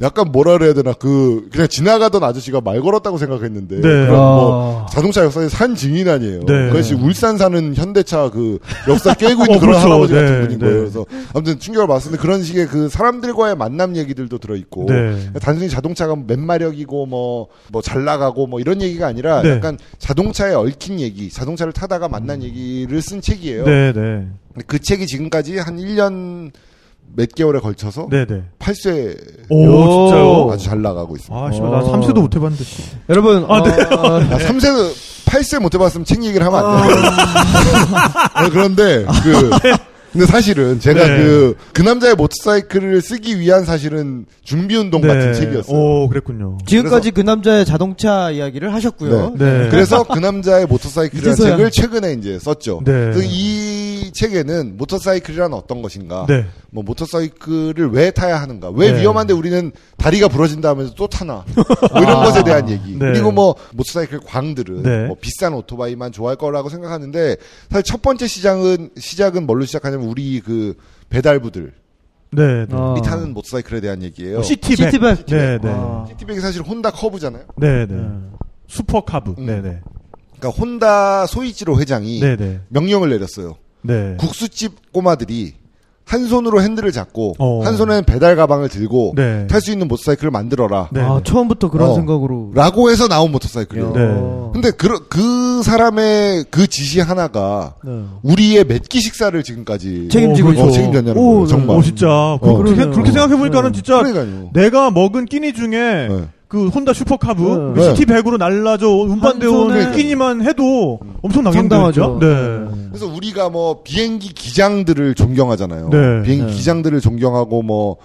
약간 뭐라 그래야 되나 그 그냥 지나가던 아저씨가 말 걸었다고 생각했는데 네. 그런 뭐 아. 자동차 역사의 산 증인 아니에요. 네. 그것이 울산 사는 현대차 그 역사 깨고 (laughs) 있는 어, 그런 그렇죠. 할아버지 같은 네, 분인 네. 거예요. 그래서 아무튼 충격을 받았는데 그런 식의 그 사람들과의 만남 얘기들도 들어 있고 네. 단순히 자동차가 몇 마력이고 뭐 뭐 잘 나가고 뭐 이런 얘기가 아니라 네. 약간 자동차에 얽힌 얘기, 자동차를 타다가 만난 얘기를 쓴 책이에요. 네, 네. 그 책이 지금까지 한 1년 몇 개월에 걸쳐서 네, 네. 8쇄 오, 진짜요? 아주 잘 나가고 있습니다. 아, 씨발, 나 3세도 못 해봤는데. 씨. 여러분, 아, 네. 어, 아, 3세, 8세 못 해봤으면 책 얘기를 하면 안 돼요. 어, (laughs) 그런데, 그, 근데 사실은 제가 네. 그, 그 남자의 모터사이클을 쓰기 위한 사실은 준비운동 같은 책이었어요. 오, 그랬군요. 지금까지 그 남자의 자동차 이야기를 하셨고요. 네. 그래서 그 남자의 모터사이클이라는 이제서야. 책을 최근에 이제 썼죠. 네. 그래서 이 책에는 모터사이클이란 어떤 것인가, 네. 뭐 모터사이클을 왜 타야 하는가, 왜 네. 위험한데 우리는 다리가 부러진다 하면서 또 타나, 뭐 이런 것에 대한 얘기. 네. 그리고 뭐 모터사이클 광들은 네. 뭐 비싼 오토바이만 좋아할 거라고 생각하는데 사실 첫 번째 장은 시작은 뭘로 시작하냐면 우리 그 배달부들이 네. 네. 어. 타는 모터사이클에 대한 얘기예요. 어, 시티백. 시티백. 네, 네. 아. 시티백이 사실 혼다 커브잖아요. 네, 네. 슈퍼 커브. 음. 네, 네. 그러니까 혼다 소이치로 회장이 네, 네. 명령을 내렸어요. 네. 국수집 꼬마들이 한 손으로 핸들을 잡고 어. 한 손에는 배달 가방을 들고 네. 탈 수 있는 모터사이클을 만들어라. 네. 아, 처음부터 그런 어. 생각으로. 라고 해서 나온 모터사이클이에요. 네. 근데 그, 그 사람의 그 지시 하나가 네. 우리의 몇 끼 식사를 지금까지 책임지고 어, 있죠. 어, 책임졌냐는 오, 거예요. 네. 정말. 오, 진짜. 그, 어. 그렇게, 그러네요. 그렇게 생각해 보니까는 네. 진짜 그러니까요. 내가 먹은 끼니 중에 네. 그 혼다 슈퍼커브 네. 그 시티백으로 날라져 운반되어 온한 손에- 끼니만 해도 엄청나게 상당하죠. 힘들죠. 네. 그래서 우리가 뭐 비행기 기장들을 존경하잖아요. 네. 비행기 네. 기장들을 존경하고 뭐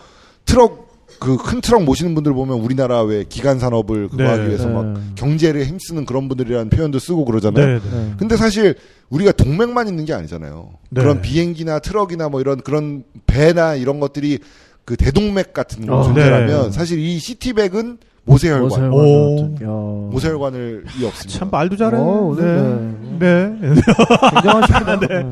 트럭 그 큰 트럭 모시는 분들 보면 우리나라 왜 기간 산업을 그거 네. 하기 위해서 네. 막 경제를 힘쓰는 그런 분들이라는 표현도 쓰고 그러잖아요. 네. 네. 네. 근데 사실 우리가 동맥만 있는 게 아니잖아요. 네. 그런 비행기나 트럭이나 뭐 이런 그런 배나 이런 것들이 그 대동맥 같은 어, 존재라면 네. 사실 이 시티백은 모세혈관, 모세혈관. 오. 모세혈관을 이 없습니다. 참 말도 잘해. 어, 네. 네. 네. 굉장하십니다. (laughs) 네.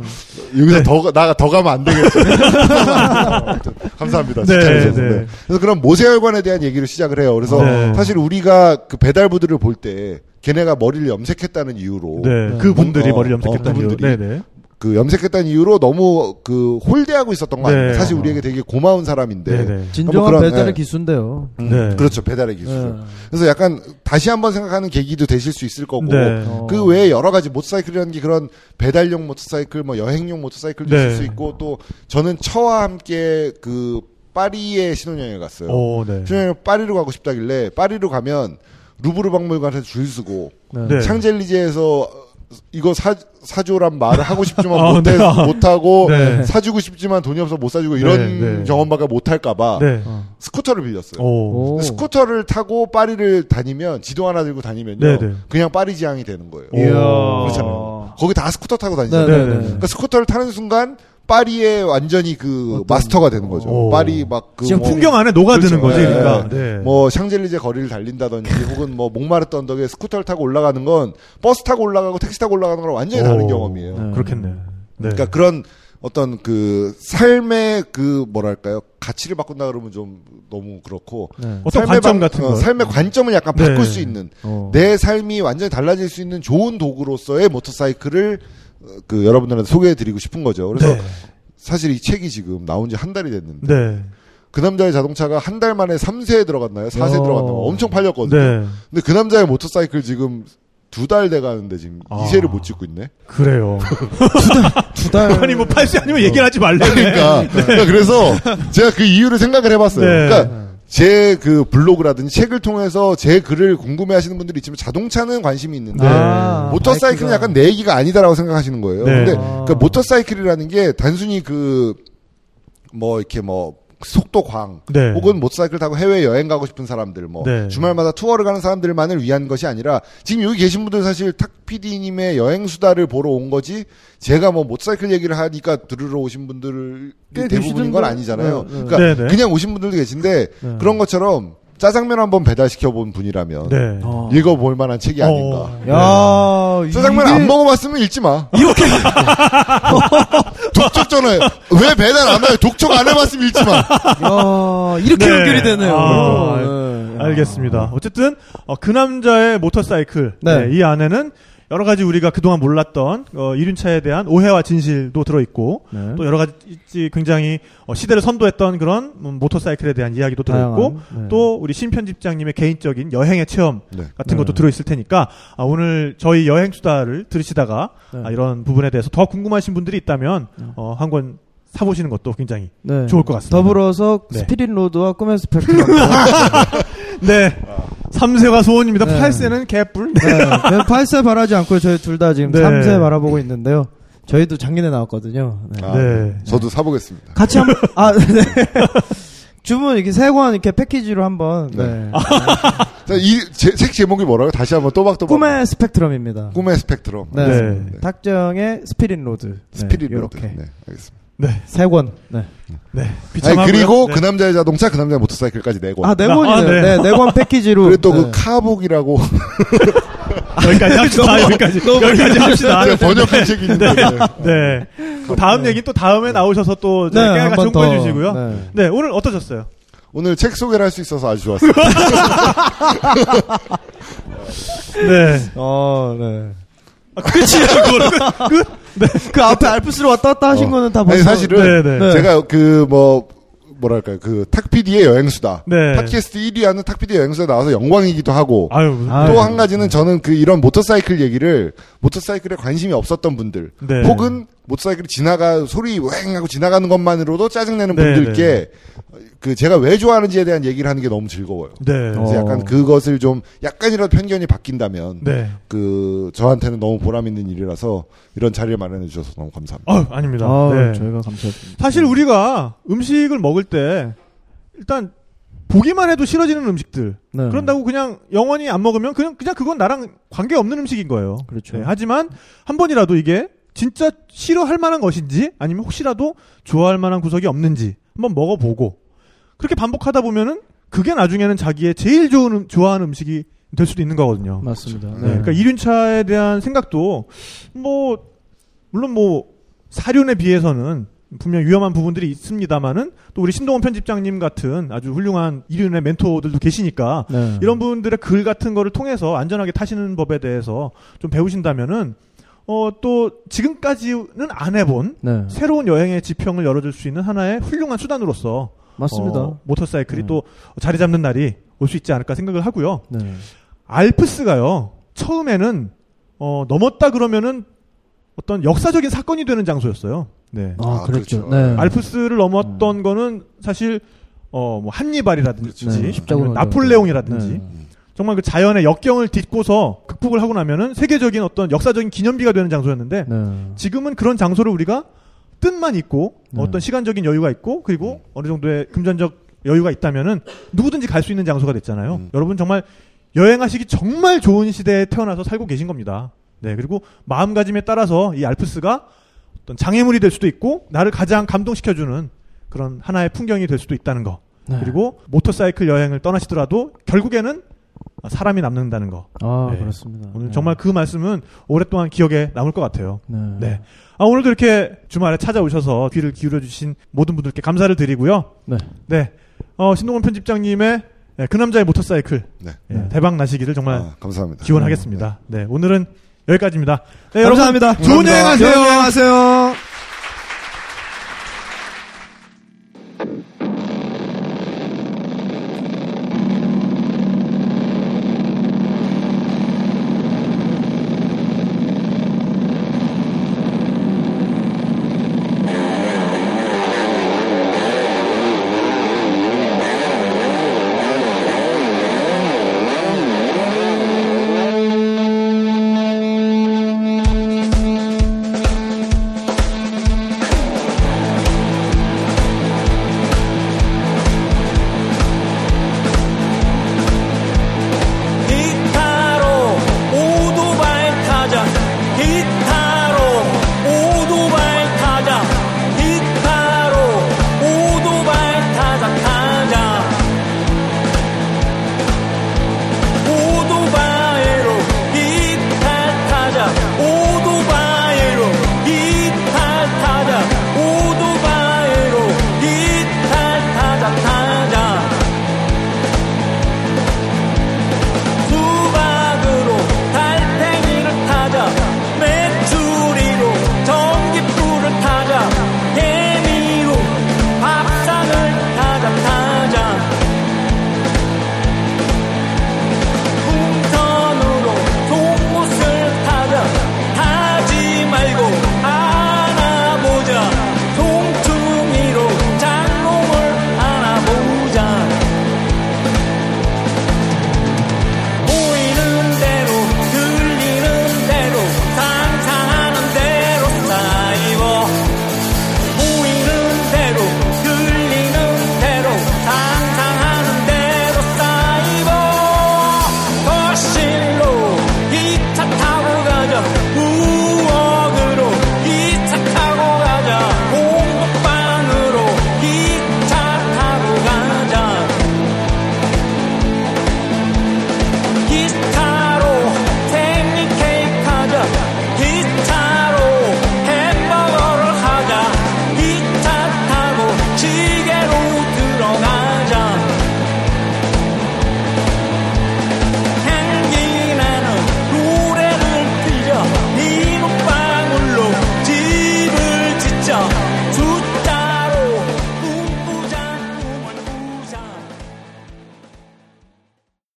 여기서 네. 더 나가 더 가면 안 되겠죠. 아무튼 감사합니다. 네. 네. 네. 그래서 그런 모세혈관에 대한 얘기를 시작을 해요. 그래서 네. 사실 우리가 그 배달부들을 볼 때 걔네가 머리를 염색했다는 이유로 네. 그 분들이 어, 머리를 어, 염색했다는 이유. 그분들이. 네, 네. 그 염색했다는 이유로 너무 그 홀대하고 있었던 거 아닙니까? 네. 사실 우리에게 되게 고마운 사람인데. 네, 네. 진정한 그런, 배달의 네. 기수인데요. 음, 네. 그렇죠. 배달의 기수. 네. 그래서 약간 다시 한번 생각하는 계기도 되실 수 있을 거고. 네. 어. 그 외에 여러 가지 모터사이클이라는 게 그런 배달용 모터사이클, 뭐 여행용 모터사이클도 네. 있을 수 있고 또 저는 처와 함께 그 파리에 신혼여행을 갔어요. 오, 네. 신혼여행 파리로 가고 싶다길래 파리로 가면 루브르 박물관에서 줄 서고 네. 샹젤리제에서 이거 사 사줘란 말을 하고 싶지만 (laughs) 아, 못해 네. 못하고 네. 사주고 싶지만 돈이 없어 못 사주고 이런 네, 네. 경험밖에 못할까봐 네. 스쿠터를 빌렸어요. 오. 오. 스쿠터를 타고 파리를 다니면 지도 하나 들고 다니면요 네, 네. 그냥 파리지앵이 되는 거예요. 그렇잖아요. 거기 다 스쿠터 타고 다니잖아요. 네, 네, 네, 네. 네. 그러니까 스쿠터를 타는 순간 파리의 완전히 그 마스터가 되는 거죠. 오. 파리 막그 지금 뭐, 풍경 안에 녹아드는 그렇죠. 거지, 네. 그러니까. 네. 뭐 샹젤리제 거리를 달린다든지 (laughs) 혹은 뭐 몽마르트 언덕에 스쿠터를 타고 올라가는 건 버스 타고 올라가고 택시 타고 올라가는 거랑 완전히 다른 오. 경험이에요. 네. 그렇겠네. 네. 그러니까 그런 어떤 그 삶의 그 뭐랄까요 가치를 바꾼다 그러면 좀 너무 그렇고 네. 어떤 삶의 관점 방- 같은 어, 거. 삶의 관점을 약간 네. 바꿀 수 있는 어. 내 삶이 완전히 달라질 수 있는 좋은 도구로서의 모터사이클을 어, 그 여러분들한테 소개해드리고 싶은 거죠. 그래서 네. 사실 이 책이 지금 나온 지 한 달이 됐는데 네. 그 남자의 자동차가 한 달 만에 3세에 들어갔나요? 4세 어. 들어갔나요? 엄청 팔렸거든요. 네. 근데 그 남자의 모터사이클 지금 두 달 돼가는데 지금 아. 2쇄를 못 찍고 있네. 그래요. (laughs) 두 달. 아니, 뭐, 팔쇄 아니면 얘기를 하지 말래. 그러니까, 그러니까 그래서 제가 그 이유를 생각을 해봤어요. 네. 그러니까 제 그 블로그라든지 책을 통해서 제 글을 궁금해 하시는 분들이 있지만 자동차는 관심이 있는데 아, 모터사이클은 바이크가. 약간 내 얘기가 아니다라고 생각하시는 거예요. 네. 근데 아. 그 모터사이클이라는 게 단순히 그 뭐 이렇게 뭐 속도 광 네. 혹은 모터사이클 타고 해외 여행 가고 싶은 사람들 뭐 네. 주말마다 투어를 가는 사람들만을 위한 것이 아니라 지금 여기 계신 분들 사실 탁 PD님의 여행 수다를 보러 온 거지 제가 뭐 모터사이클 얘기를 하니까 들으러 오신 분들이 꽤 대부분인? 건 아니잖아요. 네, 네. 그러니까 네, 네. 그냥 오신 분들도 계신데 네. 그런 것처럼 짜장면 한번 배달시켜 본 분이라면 네. 어. 읽어 볼 만한 책이 아닌가. 어. 야, 짜장면 이게- 안 먹어봤으면 읽지 마. 이렇게 (laughs) 독촉 전화해. 왜 배달 안 와요? 독촉 안 해봤으면 읽지 마. 야, 이렇게 네. 연결이 되네요. 아, 네. 알겠습니다. 어쨌든 어, 그 남자의 모터사이클 네. 네, 이 안에는 여러 가지 우리가 그동안 몰랐던 어, 이륜차에 대한 오해와 진실도 들어 있고 네. 또 여러 가지 굉장히 어, 시대를 선도했던 그런 음, 모터사이클에 대한 이야기도 들어 있고 다양한, 네. 또 우리 신 편집장님의 개인적인 여행의 체험 네. 같은 네. 것도 들어 있을 테니까 아, 오늘 저희 여행 수다를 들으시다가 네. 아, 이런 부분에 대해서 더 궁금하신 분들이 있다면 네. 어, 한 권 사보시는 것도 굉장히 네. 좋을 것 같습니다. 더불어서 네. 스피릿 로드와 꿈의 스펙트럼. (laughs) 네. 3세가 소원입니다. 네. 8세는 개뿔. 네. 저는 8세 바라지 않고 저희 둘 다 지금 네. 3세 바라보고 있는데요. 저희도 작년에 나왔거든요. 네. 아, 네. 저도 사보겠습니다. 같이 한 번 (laughs) 아 네. 주문 이렇게 세 권 이렇게 패키지로 한번 네. (laughs) 자, 이 책 제목이 뭐라고요? 다시 한번 또박또박. 꿈의 스펙트럼입니다. 꿈의 스펙트럼. 네. 네. 탁피디의 Spirit Road. 네, Spirit Road. 이렇게 네, 알겠습니다. 네. 세 권. 네. 네. 아니. 그리고 네. 그 남자의 자동차, 그 남자의 모터사이클까지 내고. 아, 네 아, 권이네요. 네. 네, 네 권 패키지로. 그리고 또그 네. 카북이라고 여기까지 합시다. 여기까지. 여기까지 합시다. 제가 번역한 책이 있는데. 네. 네. 그 다음 얘기 또 다음에 나오셔서 또 네, 깨알같이. 홍보해 주시고요. 네. 네. 오늘 어떠셨어요? 오늘 책 소개를 할 수 있어서 아주 좋았어요. (laughs) 네. 어, 네. 아, 끝이에요, 그거는. 끝. 그 앞에 알프스로 왔다 갔다 하신 어. 거는 다 아니, 벌써. 사실은 네, 네. 네. 제가 그 뭐 뭐랄까요 그 탁피디의 여행수다 네. 팟캐스트 1위 하는 탁피디의 여행수에 나와서 영광이기도 하고 아유, 아, 또 네. 한 가지는 저는 그 이런 모터사이클 얘기를 모터사이클에 관심이 없었던 분들 네. 혹은 모터사이클이 지나가 소리 웽하고 지나가는 것만으로도 짜증내는 네, 분들께 그 제가 왜 좋아하는지에 대한 얘기를 하는 게 너무 즐거워요. 네. 그래서 어. 약간 그것을 좀 약간이라도 편견이 바뀐다면 네. 그 저한테는 너무 보람 있는 일이라서 이런 자리를 마련해 주셔서 너무 감사합니다. 아유, 아닙니다. 아, 네. 저희가 감사드립니다. 사실 우리가 음식을 먹을 때 일단 보기만 해도 싫어지는 음식들 네. 그런다고 그냥 영원히 안 먹으면 그냥 그냥 그건 나랑 관계 없는 음식인 거예요. 그렇죠. 네, 하지만 한 번이라도 이게 진짜 싫어할 만한 것인지 아니면 혹시라도 좋아할 만한 구석이 없는지 한번 먹어보고 그렇게 반복하다 보면은 그게 나중에는 자기의 제일 좋은 음- 좋아하는 음식이 될 수도 있는 거거든요. 맞습니다. 그렇죠. 네, 그러니까 이륜차에 대한 생각도 뭐 물론 뭐 사륜에 비해서는 분명 위험한 부분들이 있습니다만은 또 우리 신동원 편집장님 같은 아주 훌륭한 이륜의 멘토들도 계시니까 네. 이런 분들의 글 같은 거를 통해서 안전하게 타시는 법에 대해서 좀 배우신다면은 어 또 지금까지는 안 해본 네. 새로운 여행의 지평을 열어줄 수 있는 하나의 훌륭한 수단으로서 맞습니다. 어, 모터사이클이 네. 또 자리 잡는 날이 올 수 있지 않을까 생각을 하고요. 네. 알프스가요. 처음에는 어, 넘었다 그러면은 어떤 역사적인 사건이 되는 장소였어요. 네. 아, 아, 그렇죠. 그렇죠. 네. 알프스를 넘었던 거는 사실 어, 뭐 한니발이라든지 네, 십자군 아니면 나폴레옹이라든지 네. 정말 그 자연의 역경을 딛고서 극복을 하고 나면은 세계적인 어떤 역사적인 기념비가 되는 장소였는데 네. 지금은 그런 장소를 우리가 뜻만 있고 네. 어떤 시간적인 여유가 있고 그리고 어느 정도의 금전적 여유가 있다면은 누구든지 갈 수 있는 장소가 됐잖아요. 음. 여러분 정말 여행하시기 정말 좋은 시대에 태어나서 살고 계신 겁니다. 네, 그리고 마음가짐에 따라서 이 알프스가 어떤 장애물이 될 수도 있고 나를 가장 감동시켜주는 그런 하나의 풍경이 될 수도 있다는 거. 네. 그리고 모터사이클 여행을 떠나시더라도 결국에는 사람이 남는다는 거. 아, 네. 그렇습니다. 오늘 네. 정말 그 말씀은 오랫동안 기억에 남을 것 같아요. 네. 네. 아, 오늘도 이렇게 주말에 찾아오셔서 귀를 기울여주신 모든 분들께 감사를 드리고요. 네. 네. 어, 신동원 편집장님의 네, 그 남자의 모터사이클 네. 예, 대박 나시기를 정말 아, 감사합니다. 기원하겠습니다. 네, 오늘은 여기까지입니다. 네, 여러분 감사합니다. 좋은 여행 하세요. 좋은 여행 하세요.